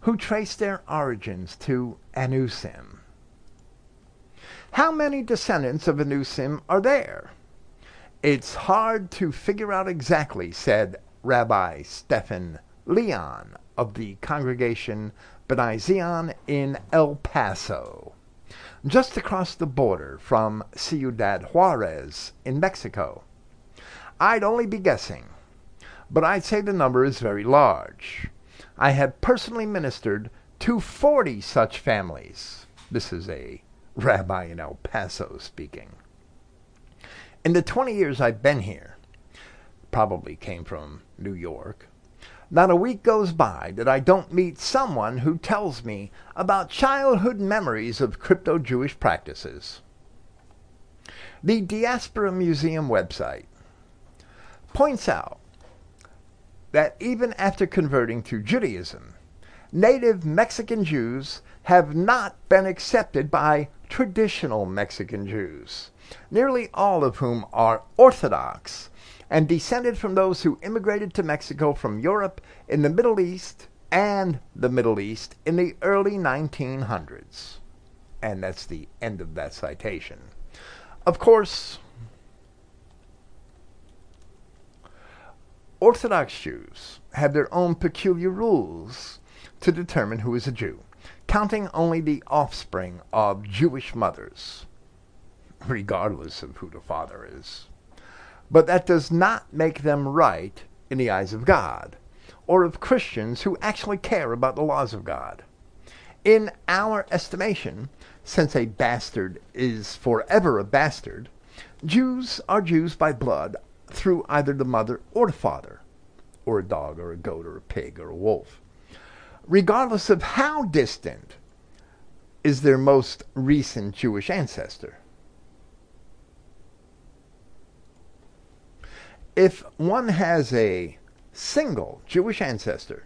who trace their origins to Anusim. How many descendants of Anusim are there? It's hard to figure out exactly, said Rabbi Stephan Leon of the congregation B'nai Zion in El Paso, just across the border from Ciudad Juarez in Mexico. I'd only be guessing, but I'd say the number is very large. I have personally ministered to 40 such families. This is a rabbi in El Paso speaking. In the 20 years I've been here, probably came from New York, not a week goes by that I don't meet someone who tells me about childhood memories of crypto Jewish practices. The Diaspora Museum website points out that even after converting to Judaism, native Mexican Jews have not been accepted by traditional Mexican Jews, nearly all of whom are Orthodox and descended from those who immigrated to Mexico from Europe in the Middle East and the Middle East in the early 1900s. And that's the end of that citation. Of course, Orthodox Jews have their own peculiar rules to determine who is a Jew, counting only the offspring of Jewish mothers, regardless of who the father is. But that does not make them right in the eyes of God or of Christians who actually care about the laws of God. In our estimation, since a bastard is forever a bastard, Jews are Jews by blood through either the mother or the father, or a dog or a goat or a pig or a wolf. Regardless of how distant is their most recent Jewish ancestor. If one has a single Jewish ancestor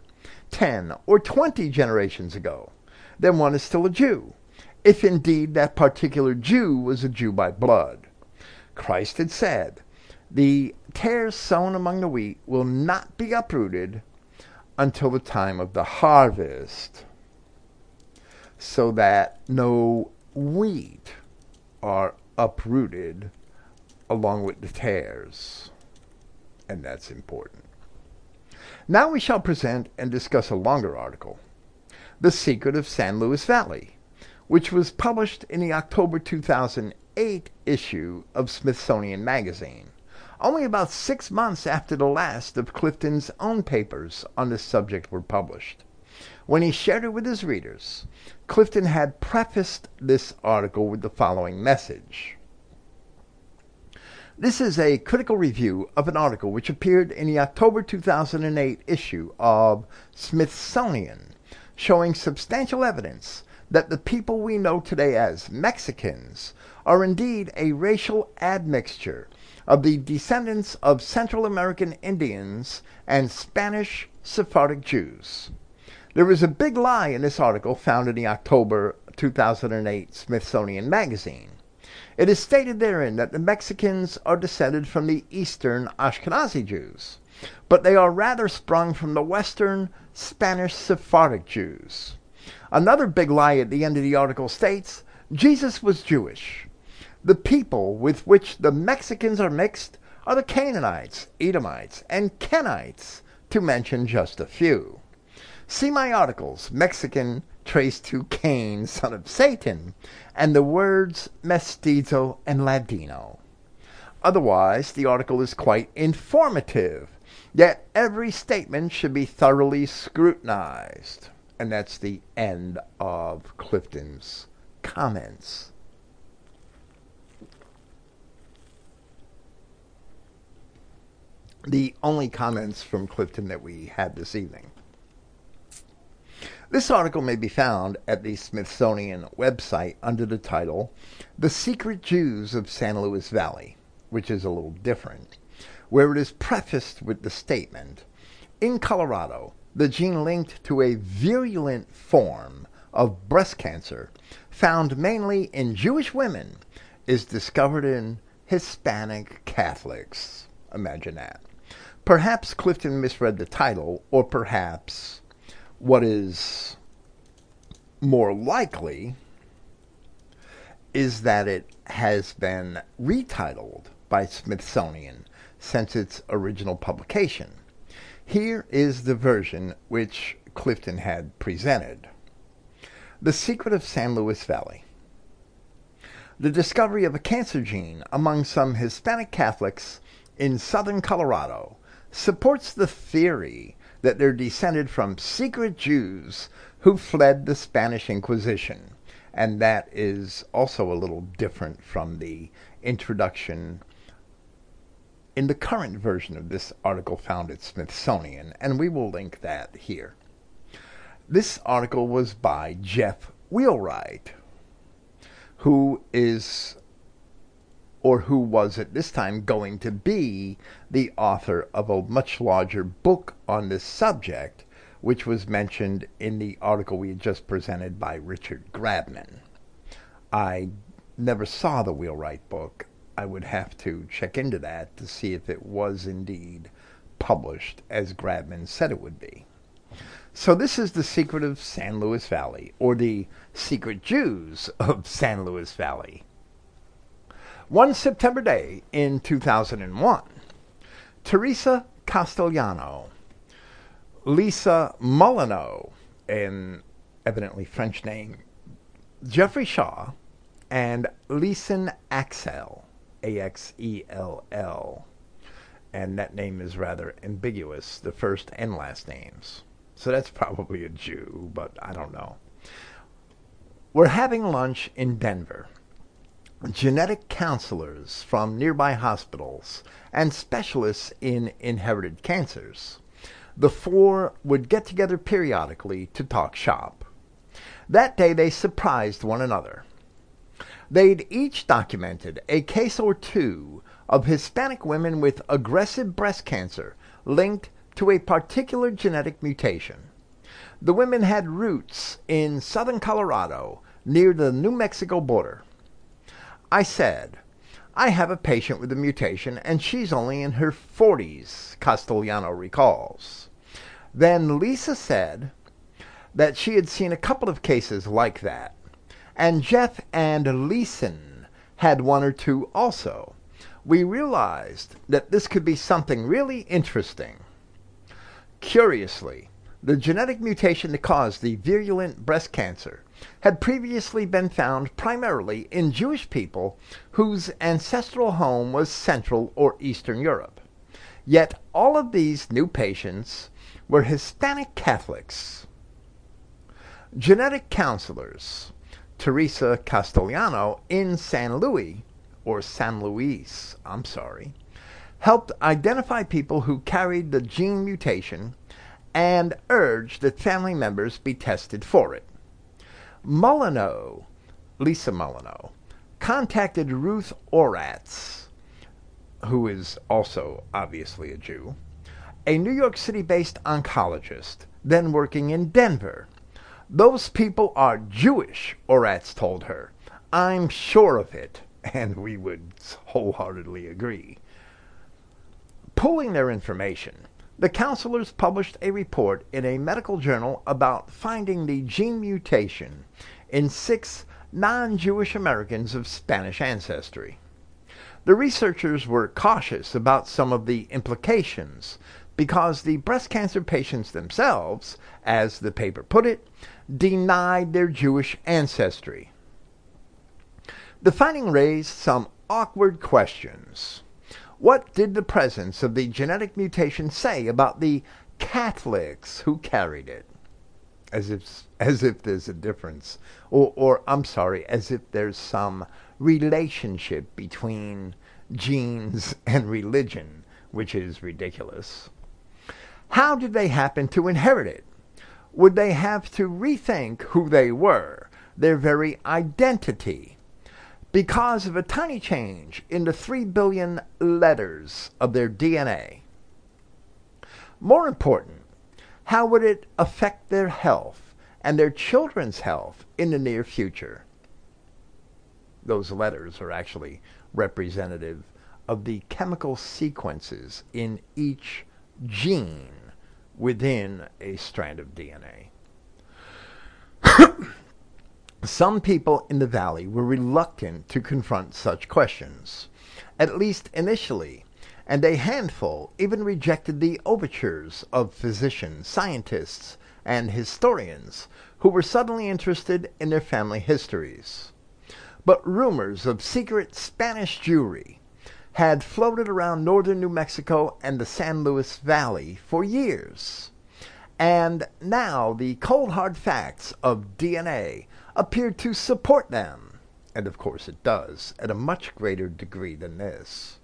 10 or 20 generations ago, then one is still a Jew, if indeed that particular Jew was a Jew by blood. Christ had said, The tares sown among the wheat will not be uprooted until the time of the harvest, so that no wheat are uprooted along with the tares and that's important. Now we shall present and discuss a longer article, The Secret of San Luis Valley, which was published in the October 2008 issue of Smithsonian Magazine, only about six months after the last of Clifton's own papers on this subject were published. When he shared it with his readers, Clifton had prefaced this article with the following message. This is a critical review of an article which appeared in the October 2008 issue of Smithsonian, showing substantial evidence that the people we know today as Mexicans are indeed a racial admixture of the descendants of Central American Indians and Spanish Sephardic Jews. There is a big lie in this article found in the October 2008 Smithsonian Magazine. It is stated therein that the Mexicans are descended from the Eastern Ashkenazi Jews, but they are rather sprung from the Western Spanish Sephardic Jews. Another big lie at the end of the article states Jesus was Jewish. The people with which the Mexicans are mixed are the Canaanites, Edomites, and Kenites, to mention just a few. See my articles, Mexican traced to Cain, son of Satan, and the words mestizo and Ladino. Otherwise, the article is quite informative, yet every statement should be thoroughly scrutinized. And that's the end of Clifton's comments. The only comments from Clifton that we had this evening. This article may be found at the Smithsonian website under the title The Secret Jews of San Luis Valley, which is a little different, where it is prefaced with the statement In Colorado, the gene linked to a virulent form of breast cancer found mainly in Jewish women is discovered in Hispanic Catholics. Imagine that. Perhaps Clifton misread the title, or perhaps what is more likely is that it has been retitled by Smithsonian since its original publication. Here is the version which Clifton had presented. The Secret of San Luis Valley. The discovery of a cancer gene among some Hispanic Catholics in southern Colorado supports the theory that they're descended from secret Jews who fled the Spanish Inquisition. And that is also a little different from the introduction in the current version of this article found at Smithsonian, and we will link that here. This article was by Jeff Wheelwright, who is or who was at this time going to be the author of a much larger book on this subject, which was mentioned in the article we had just presented by Richard Grabman. I never saw the Wheelwright book. I would have to check into that to see if it was indeed published as Grabman said it would be. So this is the secret of San Luis Valley, or the secret Jews of San Luis Valley. One September day in 2001, Teresa Castellano, Lisa Mullineaux, an evidently French name, Jeffrey Shaw, and Leeson Axell, A-X-E-L-L. And that name is rather ambiguous, the first and last names. So that's probably a Jew, but I don't know. We're having lunch in Denver. Genetic counselors from nearby hospitals and specialists in inherited cancers. The four would get together periodically to talk shop. That day they surprised one another. They'd each documented a case or two of Hispanic women with aggressive breast cancer linked to a particular genetic mutation. The women had roots in southern Colorado near the New Mexico border. I said, I have a patient with a mutation and she's only in her 40s, Castellano recalls. Then Lisa said that she had seen a couple of cases like that and Jeff and Leeson had one or two also. We realized that this could be something really interesting. Curiously, the genetic mutation that caused the virulent breast cancer had previously been found primarily in Jewish people whose ancestral home was Central or Eastern Europe. Yet all of these new patients were Hispanic Catholics. Genetic counselors Teresa Castellano in San Luis, or San Luis, I'm sorry, helped identify people who carried the gene mutation and urged that family members be tested for it. Mullineaux, Lisa Mullineaux, contacted Ruth Oratz, who is also obviously a Jew, a New York City based oncologist, then working in Denver, those people are Jewish, Oratz told her. I'm sure of it. [LAUGHS] And we would wholeheartedly agree. Pulling their information, the counselors published a report in a medical journal about finding the gene mutation in six non-Jewish Americans of Spanish ancestry. The researchers were cautious about some of the implications because the breast cancer patients themselves, as the paper put it, denied their Jewish ancestry. The finding raised some awkward questions. What did the presence of the genetic mutation say about the Catholics who carried it? As if, as if there's a difference. Or, or, I'm sorry, as if there's some relationship between genes [LAUGHS] and religion, which is ridiculous. How did they happen to inherit it? would they have to rethink who they were, their very identity, because of a tiny change in the 3 billion letters of their DNA? More important, how would it affect their health and their children's health in the near future? Those letters are actually representative of the chemical sequences in each gene within a strand of DNA. [COUGHS] Some people in the valley were reluctant to confront such questions, at least initially, and a handful even rejected the overtures of physicians, scientists, and historians who were suddenly interested in their family histories. But rumors of secret Spanish Jewry had floated around northern New Mexico and the San Luis Valley for years. And now the cold hard facts of DNA appear to support them. And of course it does, at a much greater degree than this.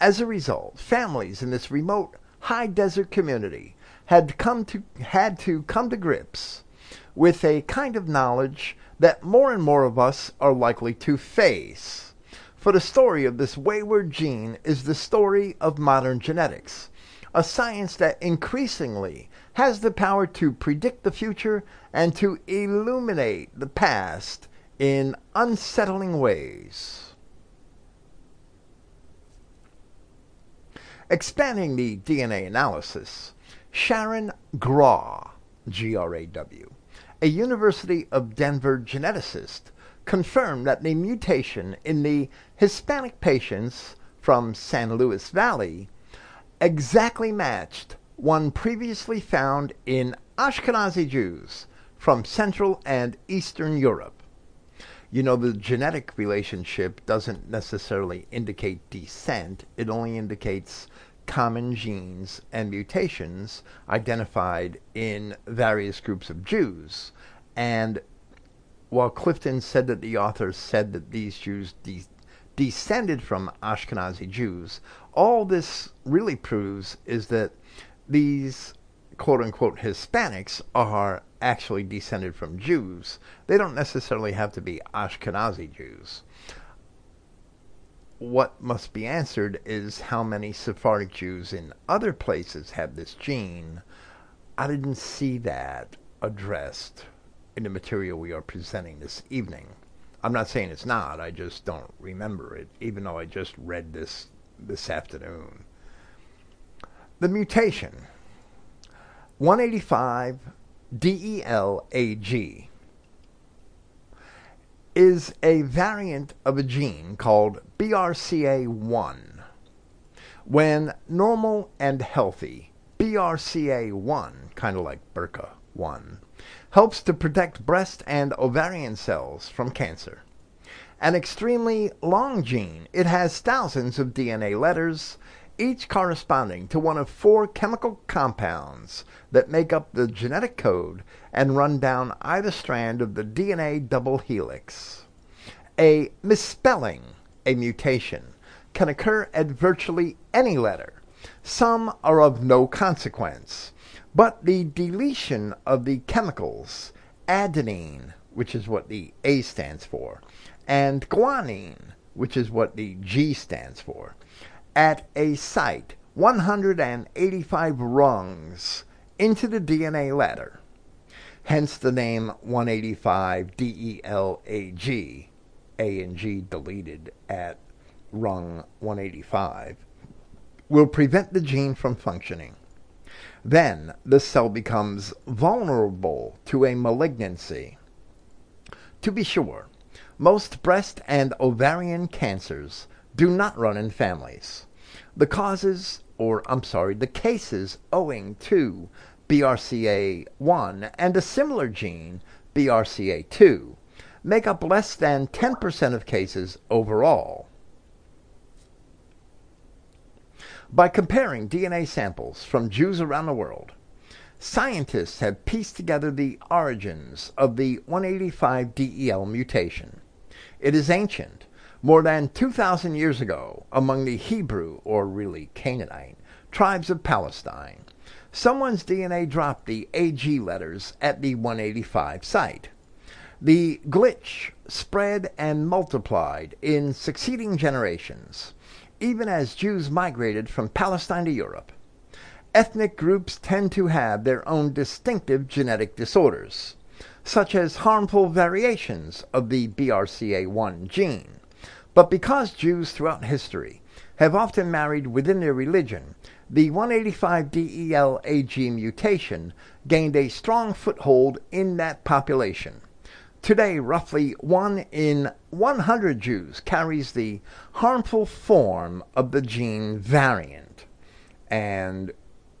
As a result, families in this remote high desert community had come to had to come to grips with a kind of knowledge that more and more of us are likely to face for the story of this wayward gene is the story of modern genetics, a science that increasingly has the power to predict the future and to illuminate the past in unsettling ways. Expanding the DNA analysis, Sharon Graw, G R A W, a University of Denver geneticist, confirmed that the mutation in the Hispanic patients from San Luis Valley exactly matched one previously found in Ashkenazi Jews from Central and Eastern Europe. You know, the genetic relationship doesn't necessarily indicate descent, it only indicates common genes and mutations identified in various groups of Jews. And while Clifton said that the author said that these Jews de- descended from Ashkenazi Jews, all this really proves is that these quote unquote Hispanics are actually descended from Jews. They don't necessarily have to be Ashkenazi Jews. What must be answered is how many Sephardic Jews in other places have this gene. I didn't see that addressed in the material we are presenting this evening. I'm not saying it's not, I just don't remember it, even though I just read this this afternoon. The mutation 185 DELAG is a variant of a gene called BRCA1. When normal and healthy, BRCA1, kind of like BRCA1, helps to protect breast and ovarian cells from cancer. An extremely long gene, it has thousands of DNA letters, each corresponding to one of four chemical compounds that make up the genetic code and run down either strand of the DNA double helix. A misspelling, a mutation, can occur at virtually any letter. Some are of no consequence, but the deletion of the chemicals adenine, which is what the A stands for, and guanine, which is what the G stands for, at a site 185 rungs into the DNA ladder. Hence the name 185 DELAG, and G deleted at rung 185, will prevent the gene from functioning. Then the cell becomes vulnerable to a malignancy. To be sure, most breast and ovarian cancers do not run in families. The causes, or I'm sorry, the cases owing to BRCA1 and a similar gene, BRCA2, make up less than 10% of cases overall. By comparing DNA samples from Jews around the world, scientists have pieced together the origins of the 185DEL mutation. It is ancient, more than 2,000 years ago, among the Hebrew, or really Canaanite, tribes of Palestine. Someone's DNA dropped the AG letters at the 185 site. The glitch spread and multiplied in succeeding generations even as Jews migrated from Palestine to Europe. Ethnic groups tend to have their own distinctive genetic disorders, such as harmful variations of the BRCA1 gene. But because Jews throughout history have often married within their religion, the 185DELAG mutation gained a strong foothold in that population. Today, roughly one in 100 Jews carries the harmful form of the gene variant. And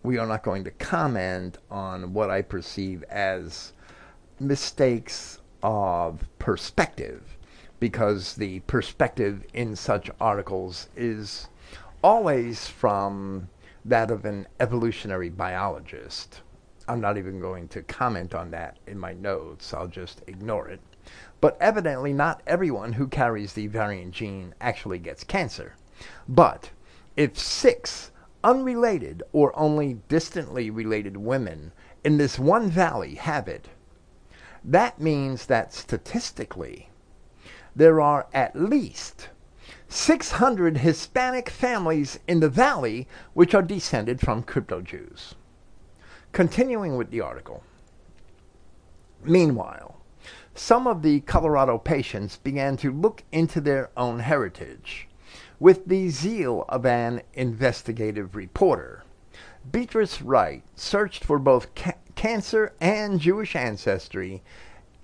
we are not going to comment on what I perceive as mistakes of perspective, because the perspective in such articles is always from that of an evolutionary biologist. I'm not even going to comment on that in my notes. I'll just ignore it. But evidently, not everyone who carries the variant gene actually gets cancer. But if six unrelated or only distantly related women in this one valley have it, that means that statistically, there are at least 600 Hispanic families in the valley which are descended from crypto Jews. Continuing with the article. Meanwhile, some of the Colorado patients began to look into their own heritage with the zeal of an investigative reporter. Beatrice Wright searched for both ca- cancer and Jewish ancestry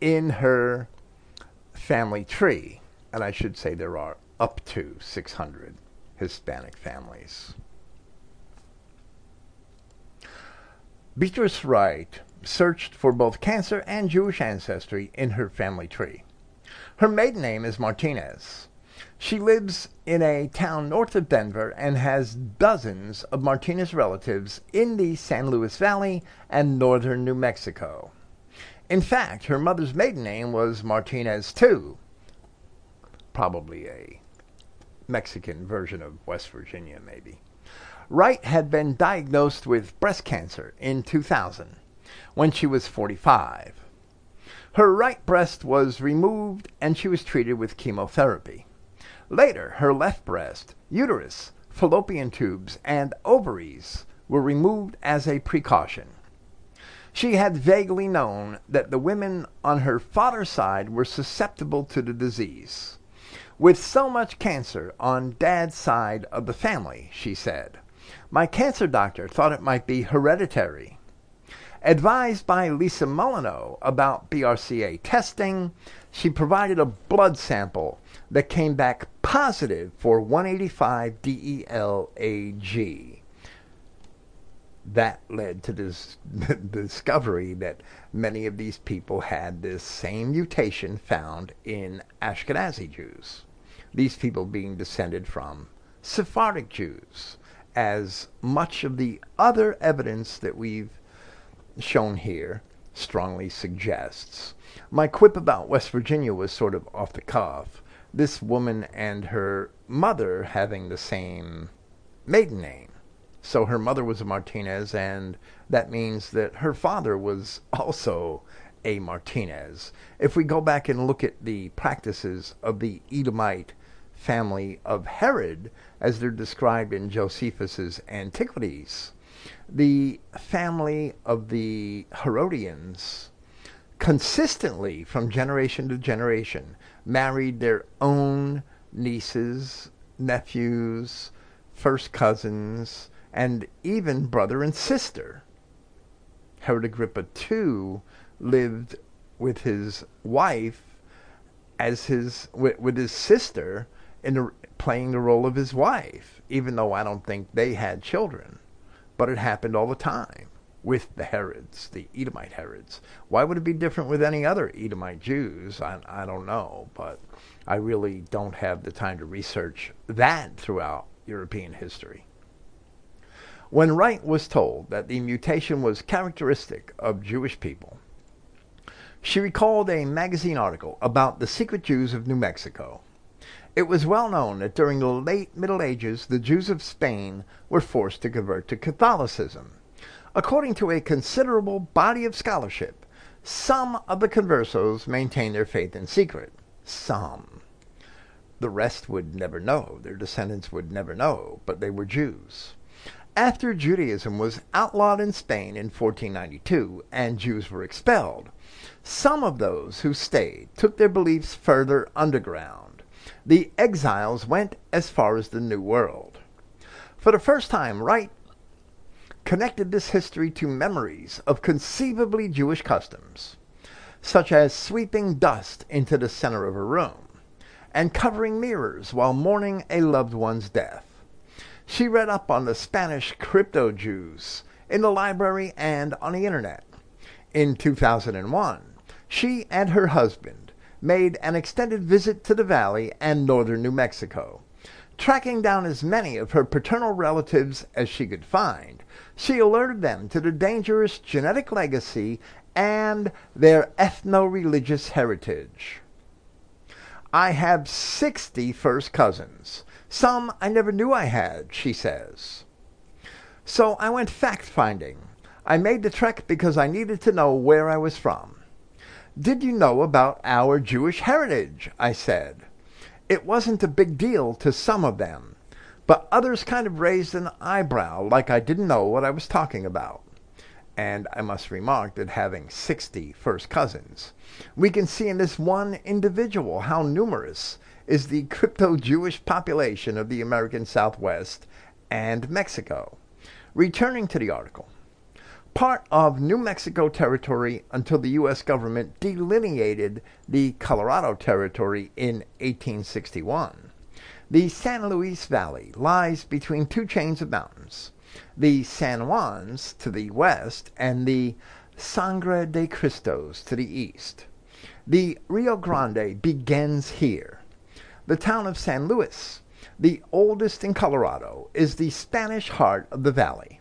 in her family tree. And I should say there are up to 600 Hispanic families. Beatrice Wright searched for both cancer and Jewish ancestry in her family tree. Her maiden name is Martinez. She lives in a town north of Denver and has dozens of Martinez relatives in the San Luis Valley and northern New Mexico. In fact, her mother's maiden name was Martinez too. Probably a Mexican version of West Virginia, maybe. Wright had been diagnosed with breast cancer in 2000 when she was 45. Her right breast was removed and she was treated with chemotherapy. Later, her left breast, uterus, fallopian tubes, and ovaries were removed as a precaution. She had vaguely known that the women on her father's side were susceptible to the disease. With so much cancer on dad's side of the family, she said, my cancer doctor thought it might be hereditary. Advised by Lisa Mullineaux about BRCA testing, she provided a blood sample that came back positive for 185 DELAG. That led to this, [LAUGHS] discovery that many of these people had this same mutation found in Ashkenazi Jews. These people being descended from Sephardic Jews, as much of the other evidence that we've shown here strongly suggests. My quip about West Virginia was sort of off the cuff. This woman and her mother having the same maiden name. So her mother was a Martinez, and that means that her father was also a Martinez. If we go back and look at the practices of the Edomite family of Herod, as they're described in Josephus's Antiquities, the family of the Herodians consistently from generation to generation married their own nieces, nephews, first cousins, and even brother and sister. Herod Agrippa II lived with his wife as his with, with his sister in the, playing the role of his wife, even though I don't think they had children. But it happened all the time with the Herods, the Edomite Herods. Why would it be different with any other Edomite Jews? I, I don't know, but I really don't have the time to research that throughout European history. When Wright was told that the mutation was characteristic of Jewish people, she recalled a magazine article about the secret Jews of New Mexico it was well known that during the late Middle Ages, the Jews of Spain were forced to convert to Catholicism. According to a considerable body of scholarship, some of the conversos maintained their faith in secret. Some. The rest would never know. Their descendants would never know, but they were Jews. After Judaism was outlawed in Spain in 1492 and Jews were expelled, some of those who stayed took their beliefs further underground the exiles went as far as the New World. For the first time, Wright connected this history to memories of conceivably Jewish customs, such as sweeping dust into the center of a room and covering mirrors while mourning a loved one's death. She read up on the Spanish crypto Jews in the library and on the internet. In 2001, she and her husband made an extended visit to the valley and northern New Mexico. Tracking down as many of her paternal relatives as she could find, she alerted them to the dangerous genetic legacy and their ethno religious heritage. I have 60 first cousins. Some I never knew I had, she says. So I went fact finding. I made the trek because I needed to know where I was from. Did you know about our Jewish heritage? I said. It wasn't a big deal to some of them, but others kind of raised an eyebrow like I didn't know what I was talking about. And I must remark that having 60 first cousins, we can see in this one individual how numerous is the crypto-Jewish population of the American Southwest and Mexico. Returning to the article, part of New Mexico territory until the U.S. government delineated the Colorado Territory in 1861. The San Luis Valley lies between two chains of mountains, the San Juans to the west and the Sangre de Cristos to the east. The Rio Grande begins here. The town of San Luis, the oldest in Colorado, is the Spanish heart of the valley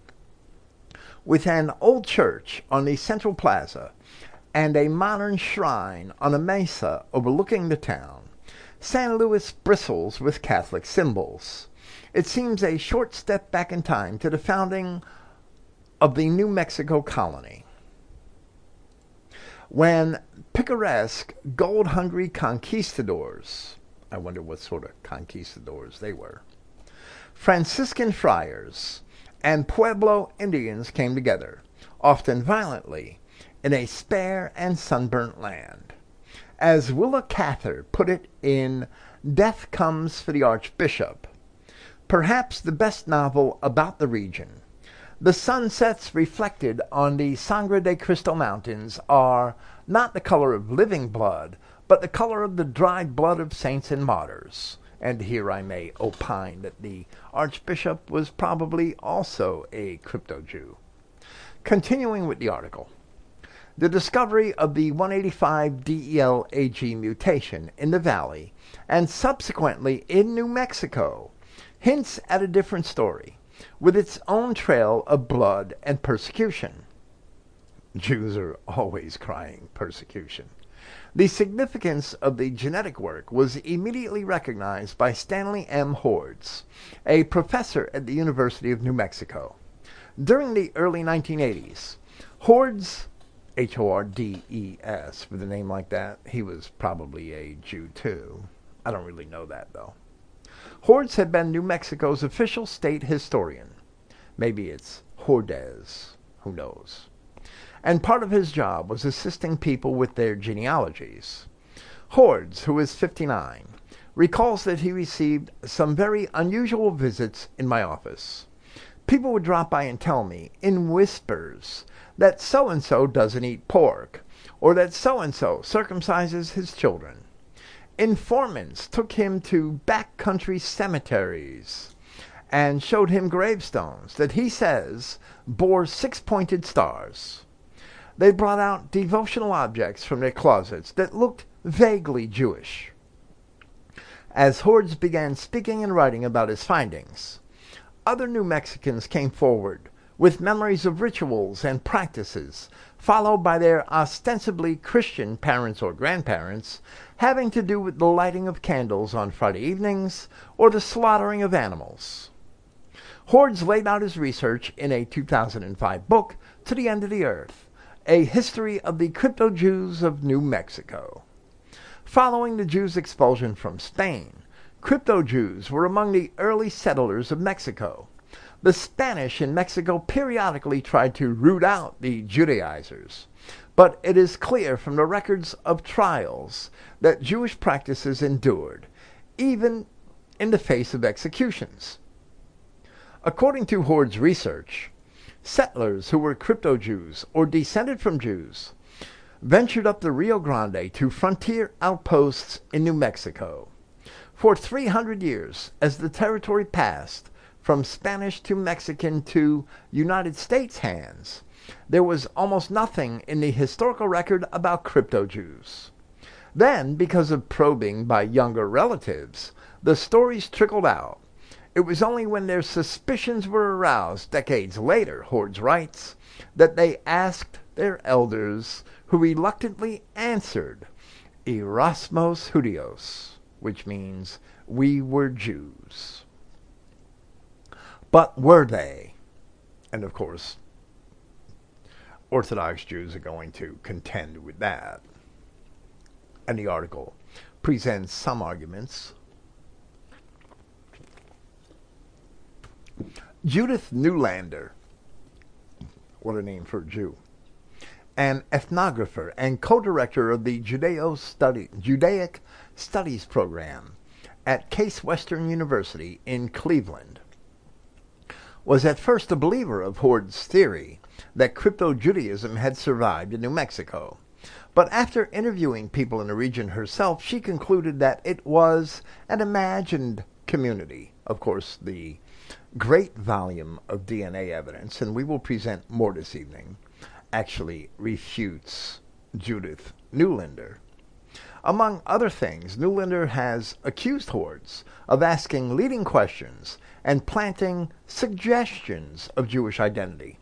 with an old church on the central plaza and a modern shrine on a mesa overlooking the town, San Luis bristles with Catholic symbols. It seems a short step back in time to the founding of the New Mexico colony. When picaresque, gold hungry conquistadors, I wonder what sort of conquistadors they were, Franciscan friars, and Pueblo Indians came together, often violently, in a spare and sunburnt land. As Willa Cather put it in Death Comes for the Archbishop, perhaps the best novel about the region, the sunsets reflected on the Sangre de Cristo Mountains are not the color of living blood, but the color of the dried blood of saints and martyrs and here I may opine that the Archbishop was probably also a crypto Jew. Continuing with the article. The discovery of the 185 DELAG mutation in the valley and subsequently in New Mexico hints at a different story with its own trail of blood and persecution. Jews are always crying persecution. The significance of the genetic work was immediately recognized by Stanley M. Hordes, a professor at the University of New Mexico. During the early 1980s, Hordes, H O R D E S, with a name like that, he was probably a Jew too. I don't really know that though. Hordes had been New Mexico's official state historian. Maybe it's Hordes, who knows and part of his job was assisting people with their genealogies. Hordes, who is 59, recalls that he received some very unusual visits in my office. People would drop by and tell me, in whispers, that so and so doesn't eat pork, or that so and so circumcises his children. Informants took him to backcountry cemeteries and showed him gravestones that he says bore six pointed stars. They brought out devotional objects from their closets that looked vaguely Jewish. As Hordes began speaking and writing about his findings, other New Mexicans came forward with memories of rituals and practices, followed by their ostensibly Christian parents or grandparents, having to do with the lighting of candles on Friday evenings or the slaughtering of animals. Hordes laid out his research in a 2005 book, To the End of the Earth, a History of the Crypto Jews of New Mexico. Following the Jews' expulsion from Spain, crypto Jews were among the early settlers of Mexico. The Spanish in Mexico periodically tried to root out the Judaizers, but it is clear from the records of trials that Jewish practices endured, even in the face of executions. According to Hordes' research, settlers who were crypto Jews or descended from Jews ventured up the Rio Grande to frontier outposts in New Mexico. For 300 years, as the territory passed from Spanish to Mexican to United States hands, there was almost nothing in the historical record about crypto Jews. Then, because of probing by younger relatives, the stories trickled out it was only when their suspicions were aroused decades later, Hordes writes, that they asked their elders, who reluctantly answered, Eramos Judios, which means, we were Jews. But were they? And of course, Orthodox Jews are going to contend with that. And the article presents some arguments Judith Neulander, what a name for a Jew, an ethnographer and co-director of the Judeo Study, Judaic Studies program at Case Western University in Cleveland, was at first a believer of Hordes' theory that crypto-Judaism had survived in New Mexico. But after interviewing people in the region herself, she concluded that it was an imagined community. Of course, the great volume of DNA evidence, and we will present more this evening, actually refutes Judith Neulander. Among other things, Neulander has accused Hordes of asking leading questions and planting suggestions of Jewish identity.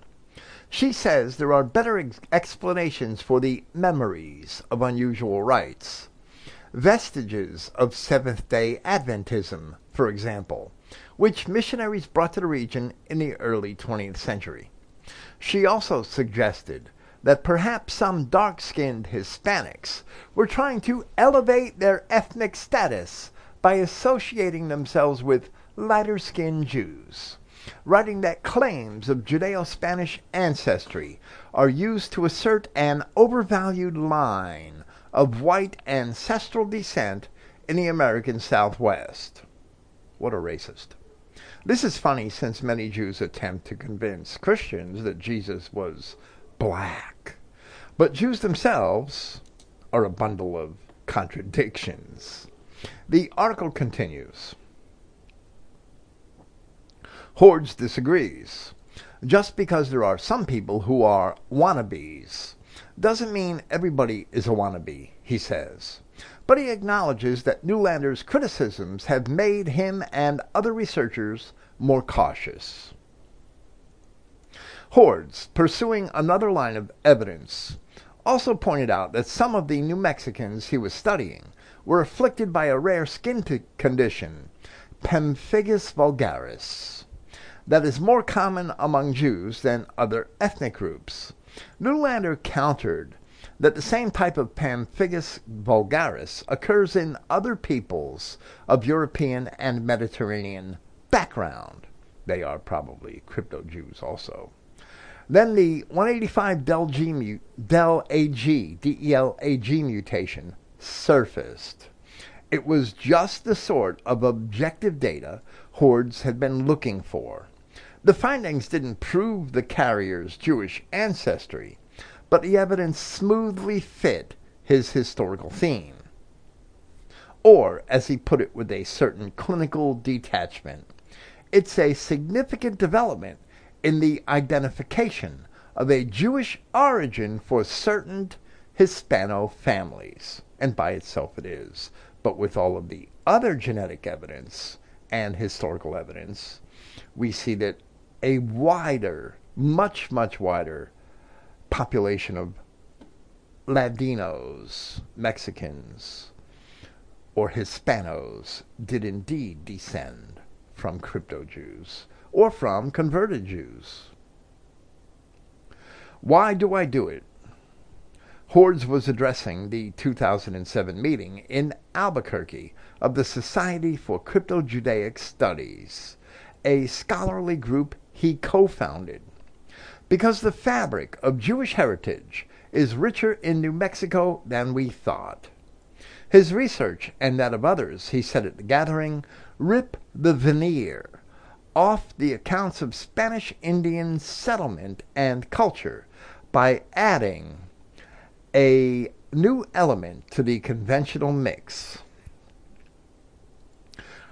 She says there are better ex- explanations for the memories of unusual rites, vestiges of Seventh day Adventism, for example, which missionaries brought to the region in the early 20th century. She also suggested that perhaps some dark skinned Hispanics were trying to elevate their ethnic status by associating themselves with lighter skinned Jews, writing that claims of Judeo Spanish ancestry are used to assert an overvalued line of white ancestral descent in the American Southwest. What a racist. This is funny since many Jews attempt to convince Christians that Jesus was black. But Jews themselves are a bundle of contradictions. The article continues. Hordes disagrees. Just because there are some people who are wannabes doesn't mean everybody is a wannabe, he says but he acknowledges that Neulander's criticisms have made him and other researchers more cautious. Hordes, pursuing another line of evidence, also pointed out that some of the New Mexicans he was studying were afflicted by a rare skin condition, pemphigus vulgaris, that is more common among Jews than other ethnic groups. Newlander countered that the same type of pemphigus vulgaris occurs in other peoples of European and Mediterranean background. They are probably crypto Jews also. Then the 185 del, del AG, mutation surfaced. It was just the sort of objective data Hordes had been looking for. The findings didn't prove the carrier's Jewish ancestry, but the evidence smoothly fit his historical theme. Or, as he put it with a certain clinical detachment, it's a significant development in the identification of a Jewish origin for certain Hispano families. And by itself it is. But with all of the other genetic evidence and historical evidence, we see that a wider, much, much wider population of Latinos, Mexicans, or Hispanos did indeed descend from crypto Jews or from converted Jews. Why do I do it? Hordes was addressing the 2007 meeting in Albuquerque of the Society for Crypto Judaic Studies, a scholarly group he co founded because the fabric of Jewish heritage is richer in New Mexico than we thought. His research and that of others, he said at the gathering, rip the veneer off the accounts of Spanish Indian settlement and culture by adding a new element to the conventional mix.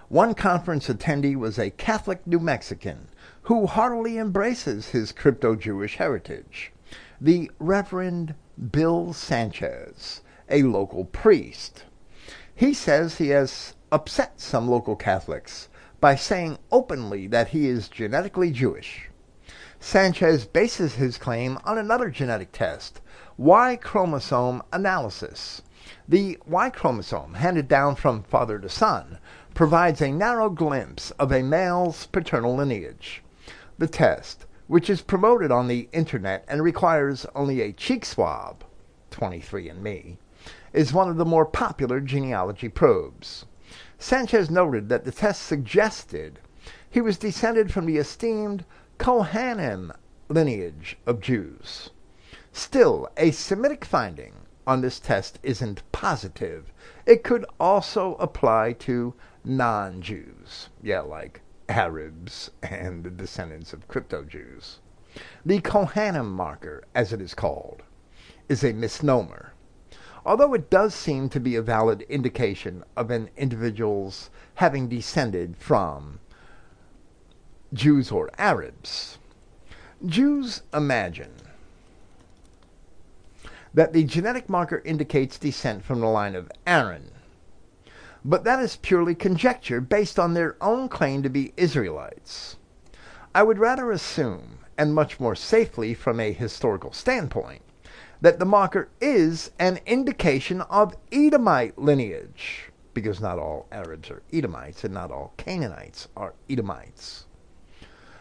One conference attendee was a Catholic New Mexican who heartily embraces his crypto Jewish heritage, the Reverend Bill Sanchez, a local priest. He says he has upset some local Catholics by saying openly that he is genetically Jewish. Sanchez bases his claim on another genetic test, Y chromosome analysis. The Y chromosome, handed down from father to son, provides a narrow glimpse of a male's paternal lineage. The test, which is promoted on the internet and requires only a cheek swab, 23andMe, is one of the more popular genealogy probes. Sanchez noted that the test suggested He was descended from the esteemed Kohanim lineage of Jews. Still, a Semitic finding on this test isn't positive. It could also apply to non-Jews. Yeah, like Arabs and the descendants of crypto-Jews. The Kohanim marker, as it is called, is a misnomer, although it does seem to be a valid indication of an individual's having descended from Jews or Arabs. Jews imagine that the genetic marker indicates descent from the line of Aaron. But that is purely conjecture based on their own claim to be Israelites. I would rather assume, and much more safely from a historical standpoint, that the marker is an indication of Edomite lineage, because not all Arabs are Edomites and not all Canaanites are Edomites.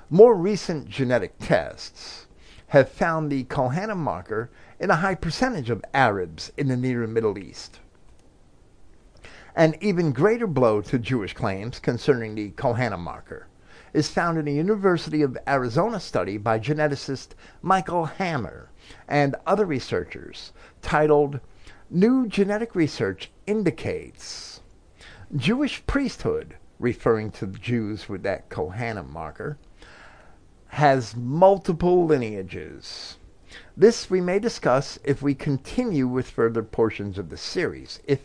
More recent genetic tests have found the Kohanim marker in a high percentage of Arabs in the Near Middle East. An even greater blow to Jewish claims concerning the Kohanim marker is found in a University of Arizona study by geneticist Michael Hammer and other researchers titled New Genetic Research Indicates Jewish Priesthood, referring to Jews with that Kohanim marker, has multiple lineages. This we may discuss if we continue with further portions of the series, if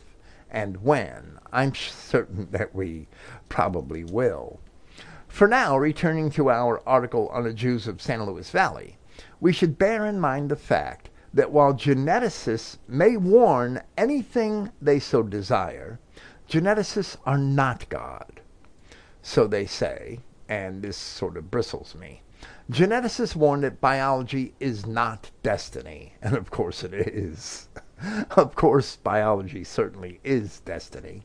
and when. I'm certain that we probably will. For now, returning to our article on the Jews of San Luis Valley, we should bear in mind the fact that while geneticists may warn anything they so desire, geneticists are not God. So they say, and this sort of bristles me. Geneticists warn that biology is not destiny, and of course it is. [LAUGHS] [LAUGHS] of course, biology certainly is destiny.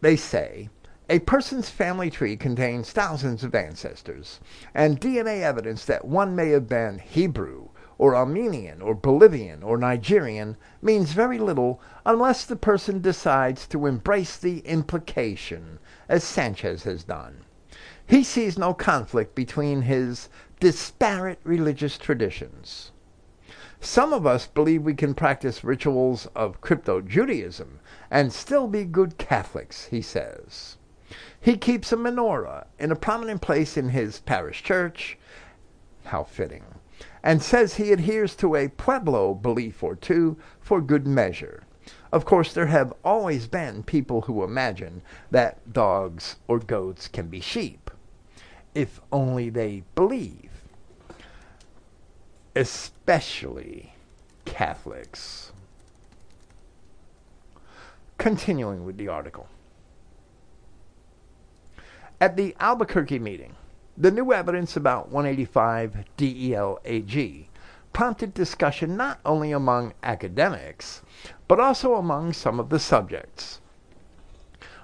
They say a person's family tree contains thousands of ancestors, and DNA evidence that one may have been Hebrew, or Armenian, or Bolivian, or Nigerian means very little unless the person decides to embrace the implication, as Sanchez has done. He sees no conflict between his disparate religious traditions. Some of us believe we can practice rituals of crypto Judaism and still be good Catholics, he says. He keeps a menorah in a prominent place in his parish church. How fitting. And says he adheres to a Pueblo belief or two for good measure. Of course, there have always been people who imagine that dogs or goats can be sheep if only they believe, especially Catholics. Continuing with the article. At the Albuquerque meeting, the new evidence about 185 DELAG prompted discussion not only among academics, but also among some of the subjects.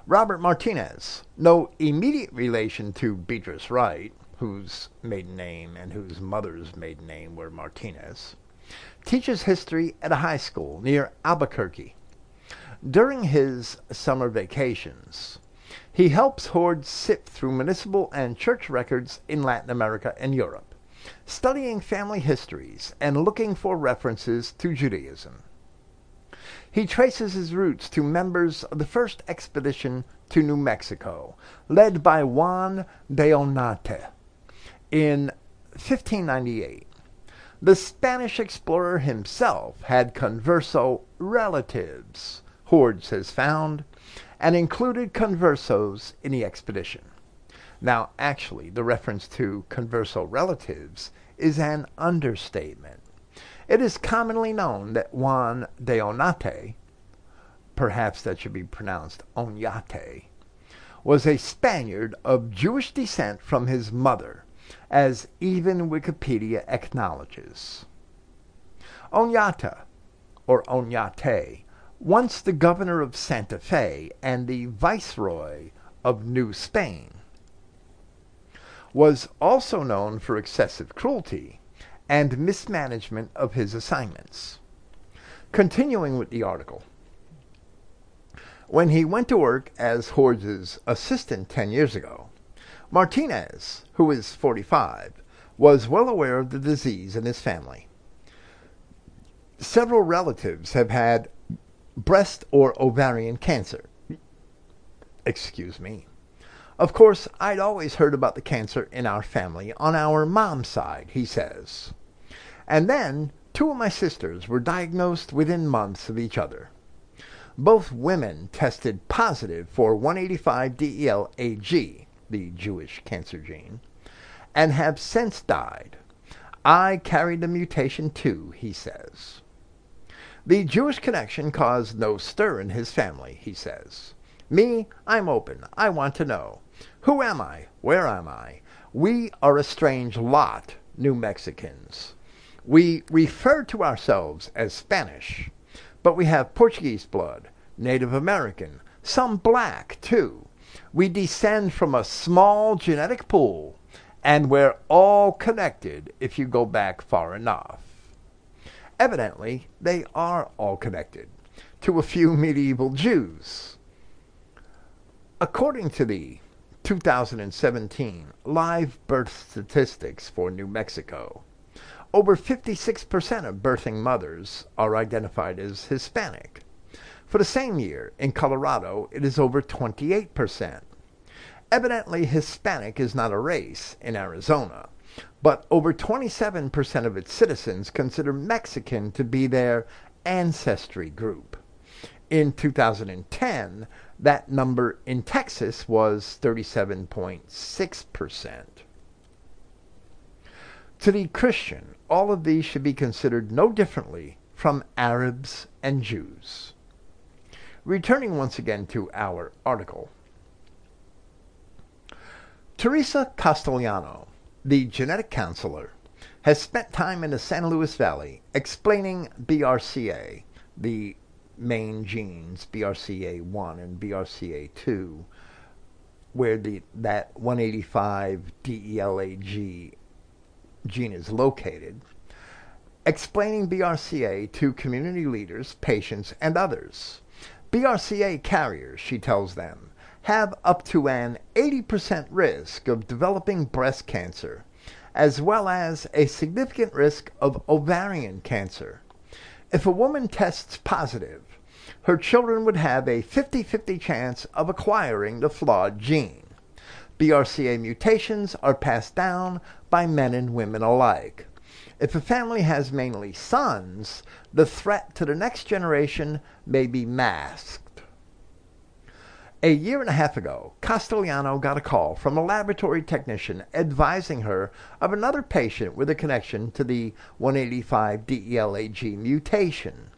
Robert Martinez, no immediate relation to Beatrice Wright, whose maiden name and whose mother's maiden name were Martinez, teaches history at a high school near Albuquerque. During his summer vacations, he helps Horde sift through municipal and church records in Latin America and Europe, studying family histories and looking for references to Judaism. He traces his roots to members of the first expedition to New Mexico, led by Juan de Onate in 1598. The Spanish explorer himself had converso relatives, Hordes has found, and included conversos in the expedition. Now, actually, the reference to converso relatives is an understatement. It is commonly known that Juan de Onate, perhaps that should be pronounced Onyate, was a Spaniard of Jewish descent from his mother, as even Wikipedia acknowledges. Onyata, or Onyate, once the governor of Santa Fe and the viceroy of New Spain, was also known for excessive cruelty and mismanagement of his assignments. Continuing with the article. When he went to work as Hordes' assistant 10 years ago, Martinez, who is 45, was well aware of the disease in his family. Several relatives have had breast or ovarian cancer. Excuse me. Of course, I'd always heard about the cancer in our family on our mom's side, he says. And then two of my sisters were diagnosed within months of each other. Both women tested positive for 185DEL-AG, the Jewish cancer gene, and have since died. I carried the mutation too, he says. The Jewish connection caused no stir in his family, he says. Me, I'm open. I want to know. Who am I? Where am I? We are a strange lot, New Mexicans. We refer to ourselves as Spanish, but we have Portuguese blood, Native American, some black too. We descend from a small genetic pool, and we're all connected if you go back far enough. Evidently, they are all connected to a few medieval Jews. According to the 2017 live birth statistics for New Mexico, over 56% of birthing mothers are identified as Hispanic. For the same year, in Colorado, it is over 28%. Evidently, Hispanic is not a race in Arizona, but over 27% of its citizens consider Mexican to be their ancestry group. In 2010, that number in Texas was 37.6%. To the Christian, all of these should be considered no differently from Arabs and Jews. Returning once again to our article. Teresa Castellano, the genetic counselor, has spent time in the San Luis Valley explaining BRCA, the main genes, BRCA1 and BRCA2, where the that 185 DELAG gene is located, explaining BRCA to community leaders, patients, and others. BRCA carriers, she tells them, have up to an 80% risk of developing breast cancer, as well as a significant risk of ovarian cancer. If a woman tests positive, her children would have a 50-50 chance of acquiring the flawed gene. BRCA mutations are passed down by men and women alike. If a family has mainly sons, the threat to the next generation may be masked. A year and a half ago, Castellano got a call from a laboratory technician advising her of another patient with a connection to the 185 DELAG mutation.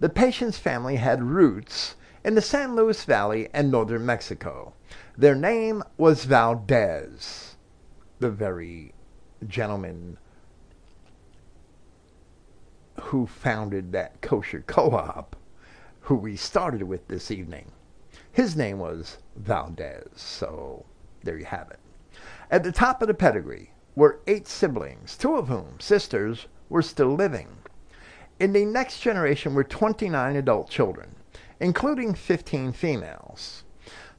The patient's family had roots in the San Luis Valley and northern Mexico. Their name was Valdez, the very gentleman who founded that kosher co-op who we started with this evening. His name was Valdez, so there you have it. At the top of the pedigree were eight siblings, two of whom, sisters, were still living. In the next generation were 29 adult children, including 15 females.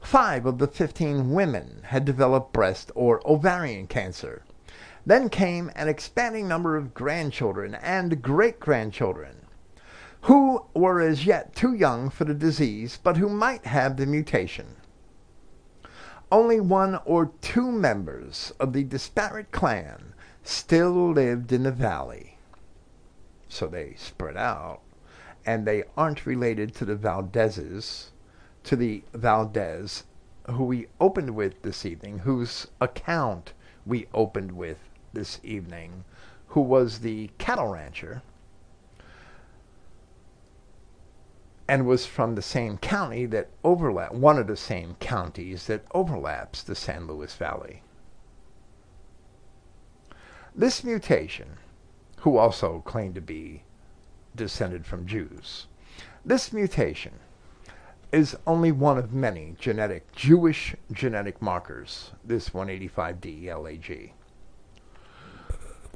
Five of the 15 women had developed breast or ovarian cancer. Then came an expanding number of grandchildren and great-grandchildren who were as yet too young for the disease but who might have the mutation. Only one or two members of the disparate clan still lived in the valley so they spread out, and they aren't related to the Valdezes, to the Valdez who we opened with this evening, whose account we opened with this evening, who was the cattle rancher and was from the same county that overlap one of the same counties that overlaps the San Luis Valley. This mutation who also claimed to be descended from Jews. This mutation is only one of many genetic Jewish genetic markers, this 185D LAG.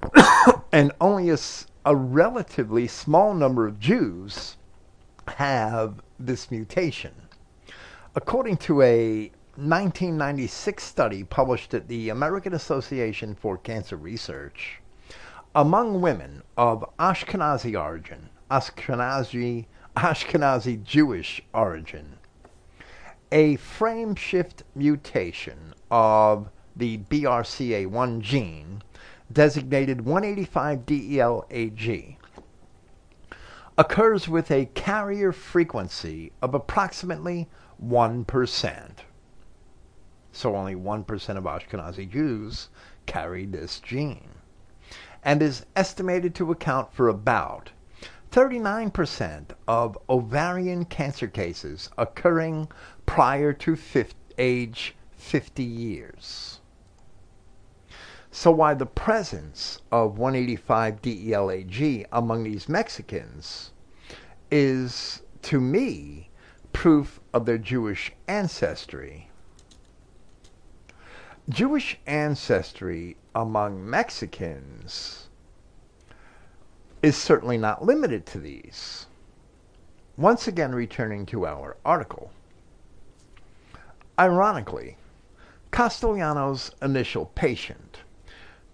[COUGHS] and only a, a relatively small number of Jews have this mutation. According to a 1996 study published at the American Association for Cancer Research, among women of Ashkenazi origin, Ashkenazi, Ashkenazi Jewish origin, a frame shift mutation of the BRCA1 gene, designated 185DELAG, occurs with a carrier frequency of approximately 1%. So only 1% of Ashkenazi Jews carry this gene and is estimated to account for about 39% of ovarian cancer cases occurring prior to age 50 years. So why the presence of 185 DELAG among these Mexicans is, to me, proof of their Jewish ancestry. Jewish ancestry among Mexicans is certainly not limited to these. Once again, returning to our article. Ironically, Castellano's initial patient,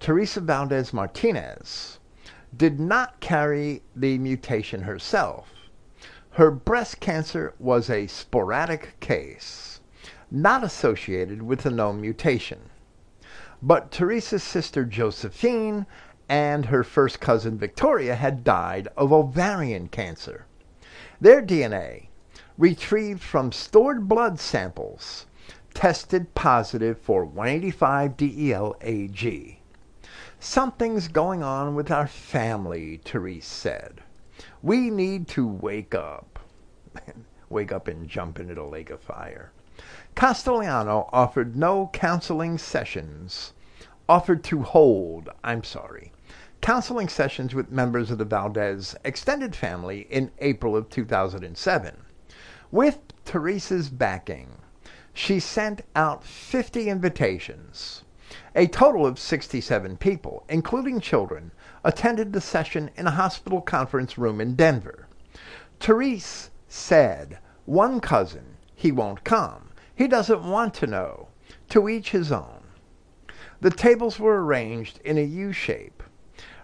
Teresa Valdez Martinez, did not carry the mutation herself. Her breast cancer was a sporadic case, not associated with a known mutation. But Teresa's sister Josephine and her first cousin Victoria had died of ovarian cancer. Their DNA, retrieved from stored blood samples, tested positive for 185 DELAG. Something's going on with our family, Therese said. We need to wake up. [LAUGHS] wake up and jump into the lake of fire. Castellano offered no counseling sessions, offered to hold, I'm sorry, counseling sessions with members of the Valdez extended family in April of 2007. With Teresa's backing, she sent out 50 invitations. A total of 67 people, including children, attended the session in a hospital conference room in Denver. Therese said, one cousin, he won't come. He doesn't want to know. To each his own. The tables were arranged in a U shape,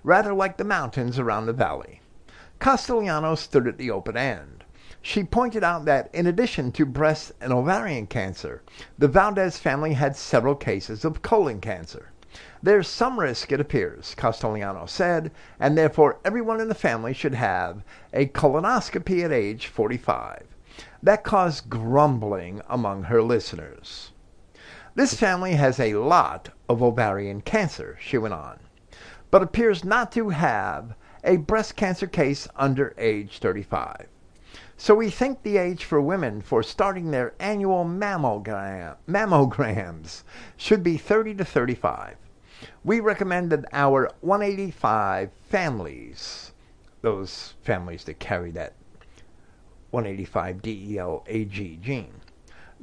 rather like the mountains around the valley. Castellano stood at the open end. She pointed out that in addition to breast and ovarian cancer, the Valdez family had several cases of colon cancer. There's some risk, it appears, Castellano said, and therefore everyone in the family should have a colonoscopy at age 45. That caused grumbling among her listeners. This family has a lot of ovarian cancer, she went on, but appears not to have a breast cancer case under age 35. So we think the age for women for starting their annual mammogram, mammograms should be 30 to 35. We recommend that our 185 families, those families that carry that 185 DELAG gene.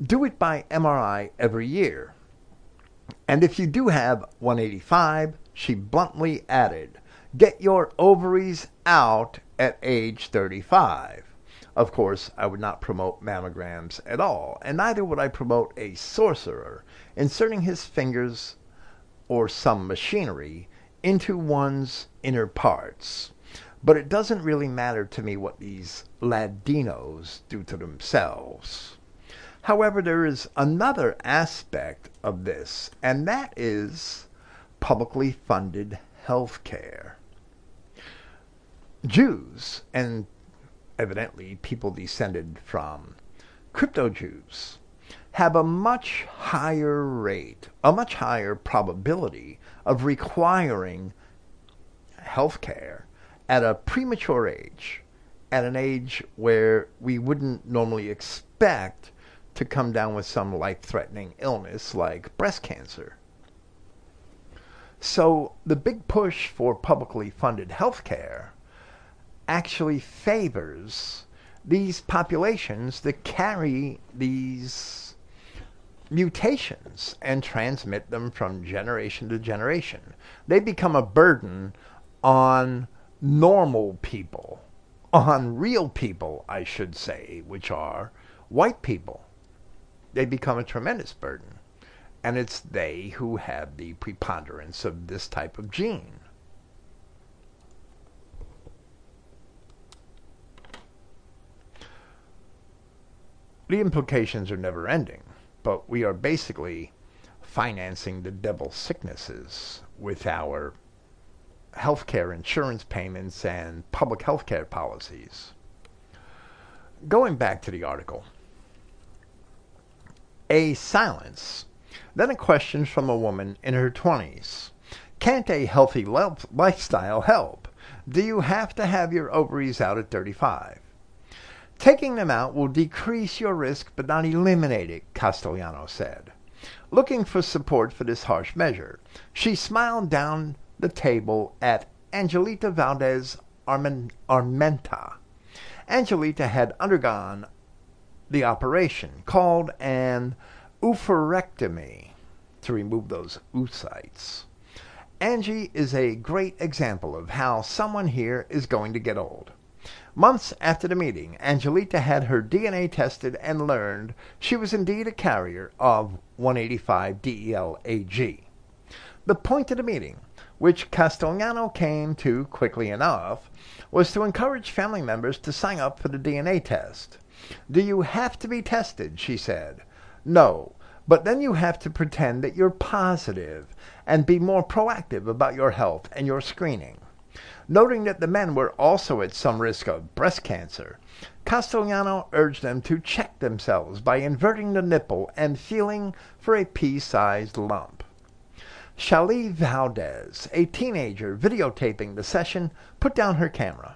Do it by MRI every year. And if you do have 185, she bluntly added, get your ovaries out at age 35. Of course, I would not promote mammograms at all, and neither would I promote a sorcerer inserting his fingers or some machinery into one's inner parts. But it doesn't really matter to me what these Ladinos do to themselves. However, there is another aspect of this, and that is publicly funded health care. Jews, and evidently people descended from crypto Jews, have a much higher rate, a much higher probability of requiring health care at a premature age, at an age where we wouldn't normally expect to come down with some life-threatening illness like breast cancer. So the big push for publicly funded health care actually favors these populations that carry these mutations and transmit them from generation to generation. They become a burden on normal people, on real people, I should say, which are white people. they become a tremendous burden. And it's they who have the preponderance of this type of gene. The implications are never ending, but we are basically financing the devil's sicknesses with our healthcare insurance payments and public health care policies. Going back to the article, a silence, then a question from a woman in her 20s. Can't a healthy lifestyle help? Do you have to have your ovaries out at 35? Taking them out will decrease your risk but not eliminate it, Castellano said. Looking for support for this harsh measure, she smiled down the table at Angelita Valdez Armenta. Angelita had undergone the operation called an oophorectomy to remove those oocytes. Angie is a great example of how someone here is going to get old. Months after the meeting, Angelita had her DNA tested and learned she was indeed a carrier of 185 DEL-AG. The point of the meeting which Castellano came to quickly enough, was to encourage family members to sign up for the DNA test. Do you have to be tested? she said. No, but then you have to pretend that you're positive and be more proactive about your health and your screening. Noting that the men were also at some risk of breast cancer, Castellano urged them to check themselves by inverting the nipple and feeling for a pea-sized lump. Shali Valdez, a teenager videotaping the session, put down her camera.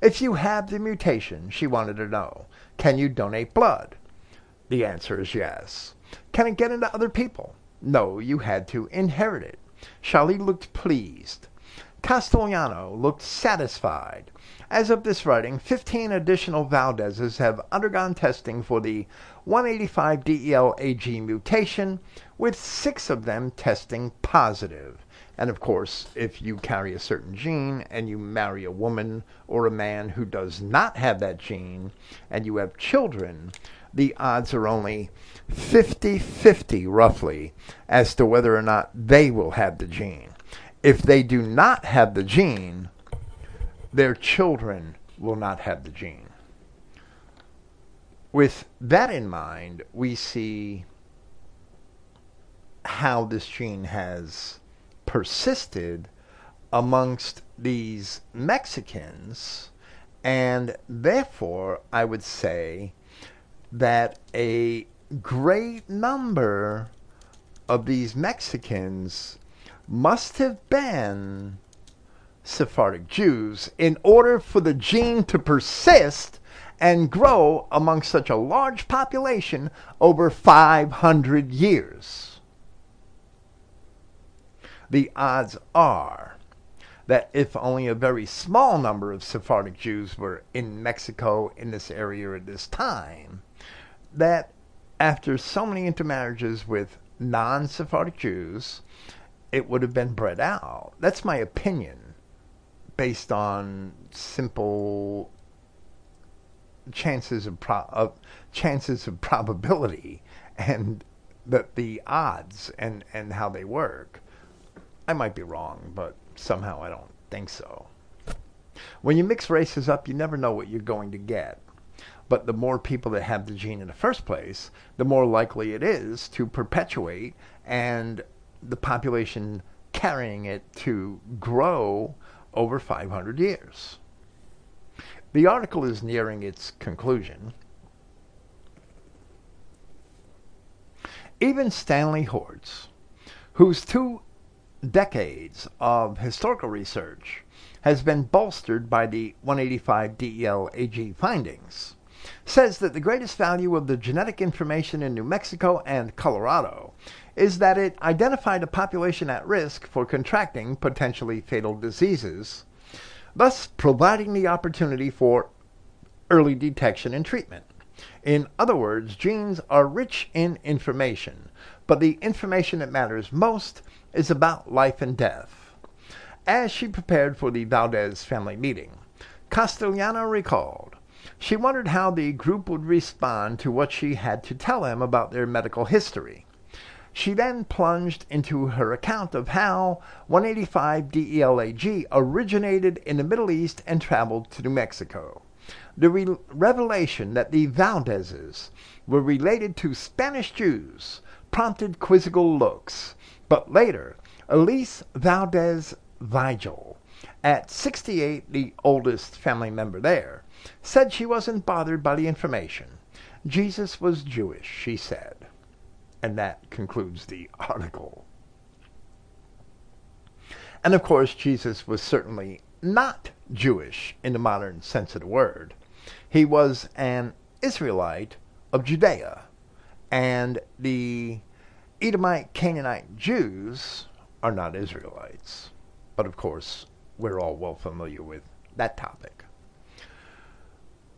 If you have the mutation, she wanted to know, can you donate blood? The answer is yes. Can it get into other people? No, you had to inherit it. Shali looked pleased. Castellano looked satisfied. As of this writing, 15 additional Valdezes have undergone testing for the 185 DEL-AG mutation, with six of them testing positive. And of course, if you carry a certain gene and you marry a woman or a man who does not have that gene and you have children, the odds are only 50 50 roughly as to whether or not they will have the gene. If they do not have the gene, their children will not have the gene. With that in mind, we see how this gene has persisted amongst these Mexicans, and therefore I would say that a great number of these Mexicans must have been Sephardic Jews in order for the gene to persist and grow among such a large population over 500 years. The odds are that if only a very small number of Sephardic Jews were in Mexico in this area at this time, that after so many intermarriages with non Sephardic Jews, it would have been bred out. That's my opinion based on simple chances of, pro- of chances of probability and the the odds and and how they work. I might be wrong, but somehow I don't think so. When you mix races up, you never know what you're going to get. But the more people that have the gene in the first place, the more likely it is to perpetuate and the population carrying it to grow over 500 years. The article is nearing its conclusion. Even Stanley Hordes, whose two decades of historical research has been bolstered by the 185 DEL AG findings, says that the greatest value of the genetic information in New Mexico and Colorado is that it identified a population at risk for contracting potentially fatal diseases thus providing the opportunity for early detection and treatment. In other words, genes are rich in information, but the information that matters most is about life and death. As she prepared for the Valdez family meeting, Castellano recalled, She wondered how the group would respond to what she had to tell them about their medical history. She then plunged into her account of how 185 DELAG originated in the Middle East and traveled to New Mexico. The re- revelation that the Valdezes were related to Spanish Jews prompted quizzical looks, but later, Elise Valdez Vigil, at 68, the oldest family member there, said she wasn't bothered by the information. Jesus was Jewish, she said. And that concludes the article. And of course, Jesus was certainly not Jewish in the modern sense of the word. He was an Israelite of Judea. And the Edomite Canaanite Jews are not Israelites. But of course, we're all well familiar with that topic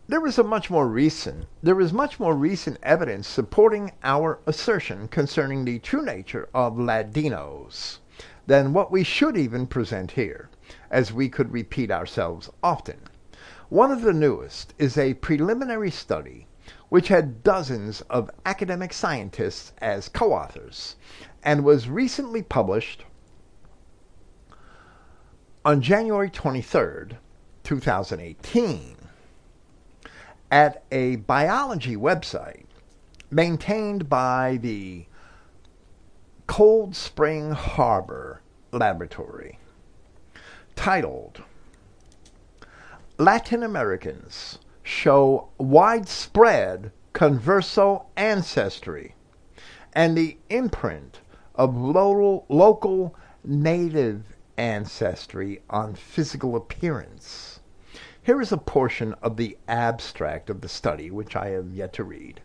there was a much more recent there is much more recent evidence supporting our assertion concerning the true nature of Ladinos than what we should even present here, as we could repeat ourselves often. One of the newest is a preliminary study which had dozens of academic scientists as co-authors and was recently published on January 23rd, 2018 at a biology website maintained by the Cold Spring Harbor Laboratory titled Latin Americans Show Widespread Converso Ancestry and the Imprint of Local, Native Ancestry on Physical Appearance. Here is a portion of the abstract of the study which I have yet to read.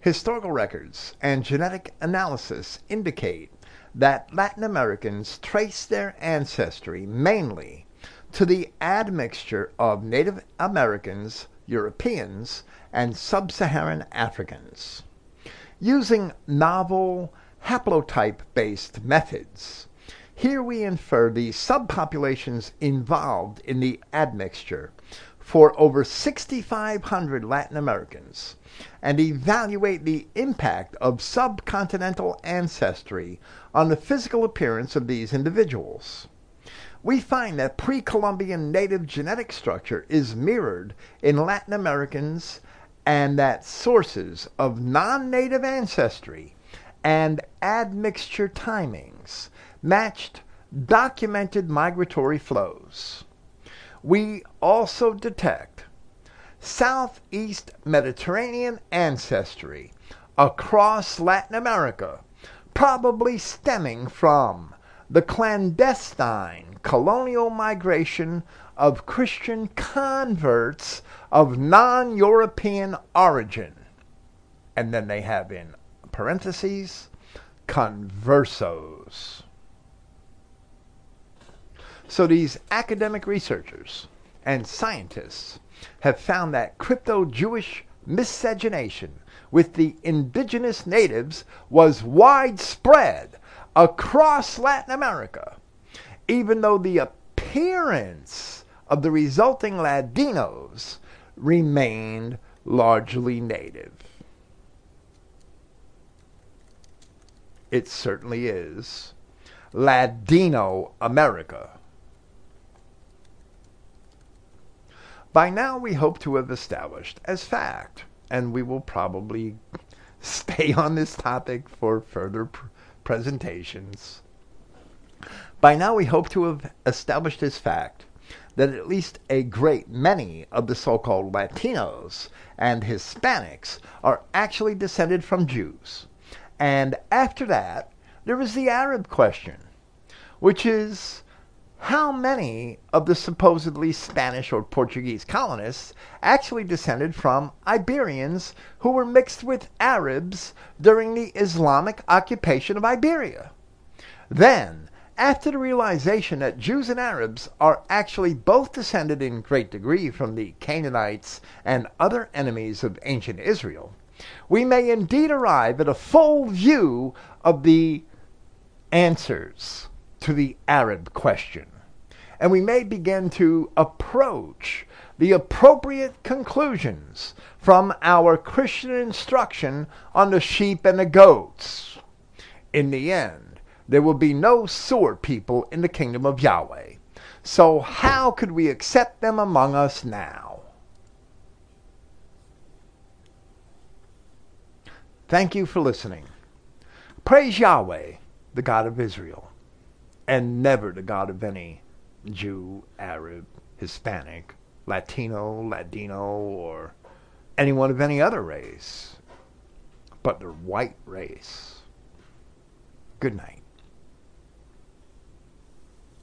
Historical records and genetic analysis indicate that Latin Americans trace their ancestry mainly to the admixture of Native Americans, Europeans, and Sub-Saharan Africans. Using novel haplotype-based methods, here we infer the subpopulations involved in the admixture for over 6,500 Latin Americans and evaluate the impact of subcontinental ancestry on the physical appearance of these individuals. We find that pre-Columbian native genetic structure is mirrored in Latin Americans and that sources of non-native ancestry and admixture timings matched documented migratory flows. We also detect Southeast Mediterranean ancestry across Latin America, probably stemming from the clandestine colonial migration of Christian converts of non European origin. And then they have in parentheses, conversos. So these academic researchers and scientists have found that crypto-Jewish miscegenation with the indigenous natives was widespread across Latin America, even though the appearance of the resulting Ladinos remained largely native. It certainly is Ladino America. By now we hope to have established as fact, and we will probably [LAUGHS] stay on this topic for further pr- presentations. By now we hope to have established as fact that at least a great many of the so-called Latinos and Hispanics are actually descended from Jews. And after that, there is the Arab question, which is how many of the supposedly Spanish or Portuguese colonists actually descended from Iberians who were mixed with Arabs during the Islamic occupation of Iberia. Then, after the realization that Jews and Arabs are actually both descended in great degree from the Canaanites and other enemies of ancient Israel, we may indeed arrive at a full view of the answers to the Arab question. And we may begin to approach the appropriate conclusions from our Christian instruction on the sheep and the goats. In the end, there will be no sword people in the kingdom of Yahweh. So how could we accept them among us now? Thank you for listening. Praise Yahweh, the God of Israel, and never the God of any Jew, Arab, Hispanic, Latino, Ladino, or anyone of any other race, but the white race. Good night.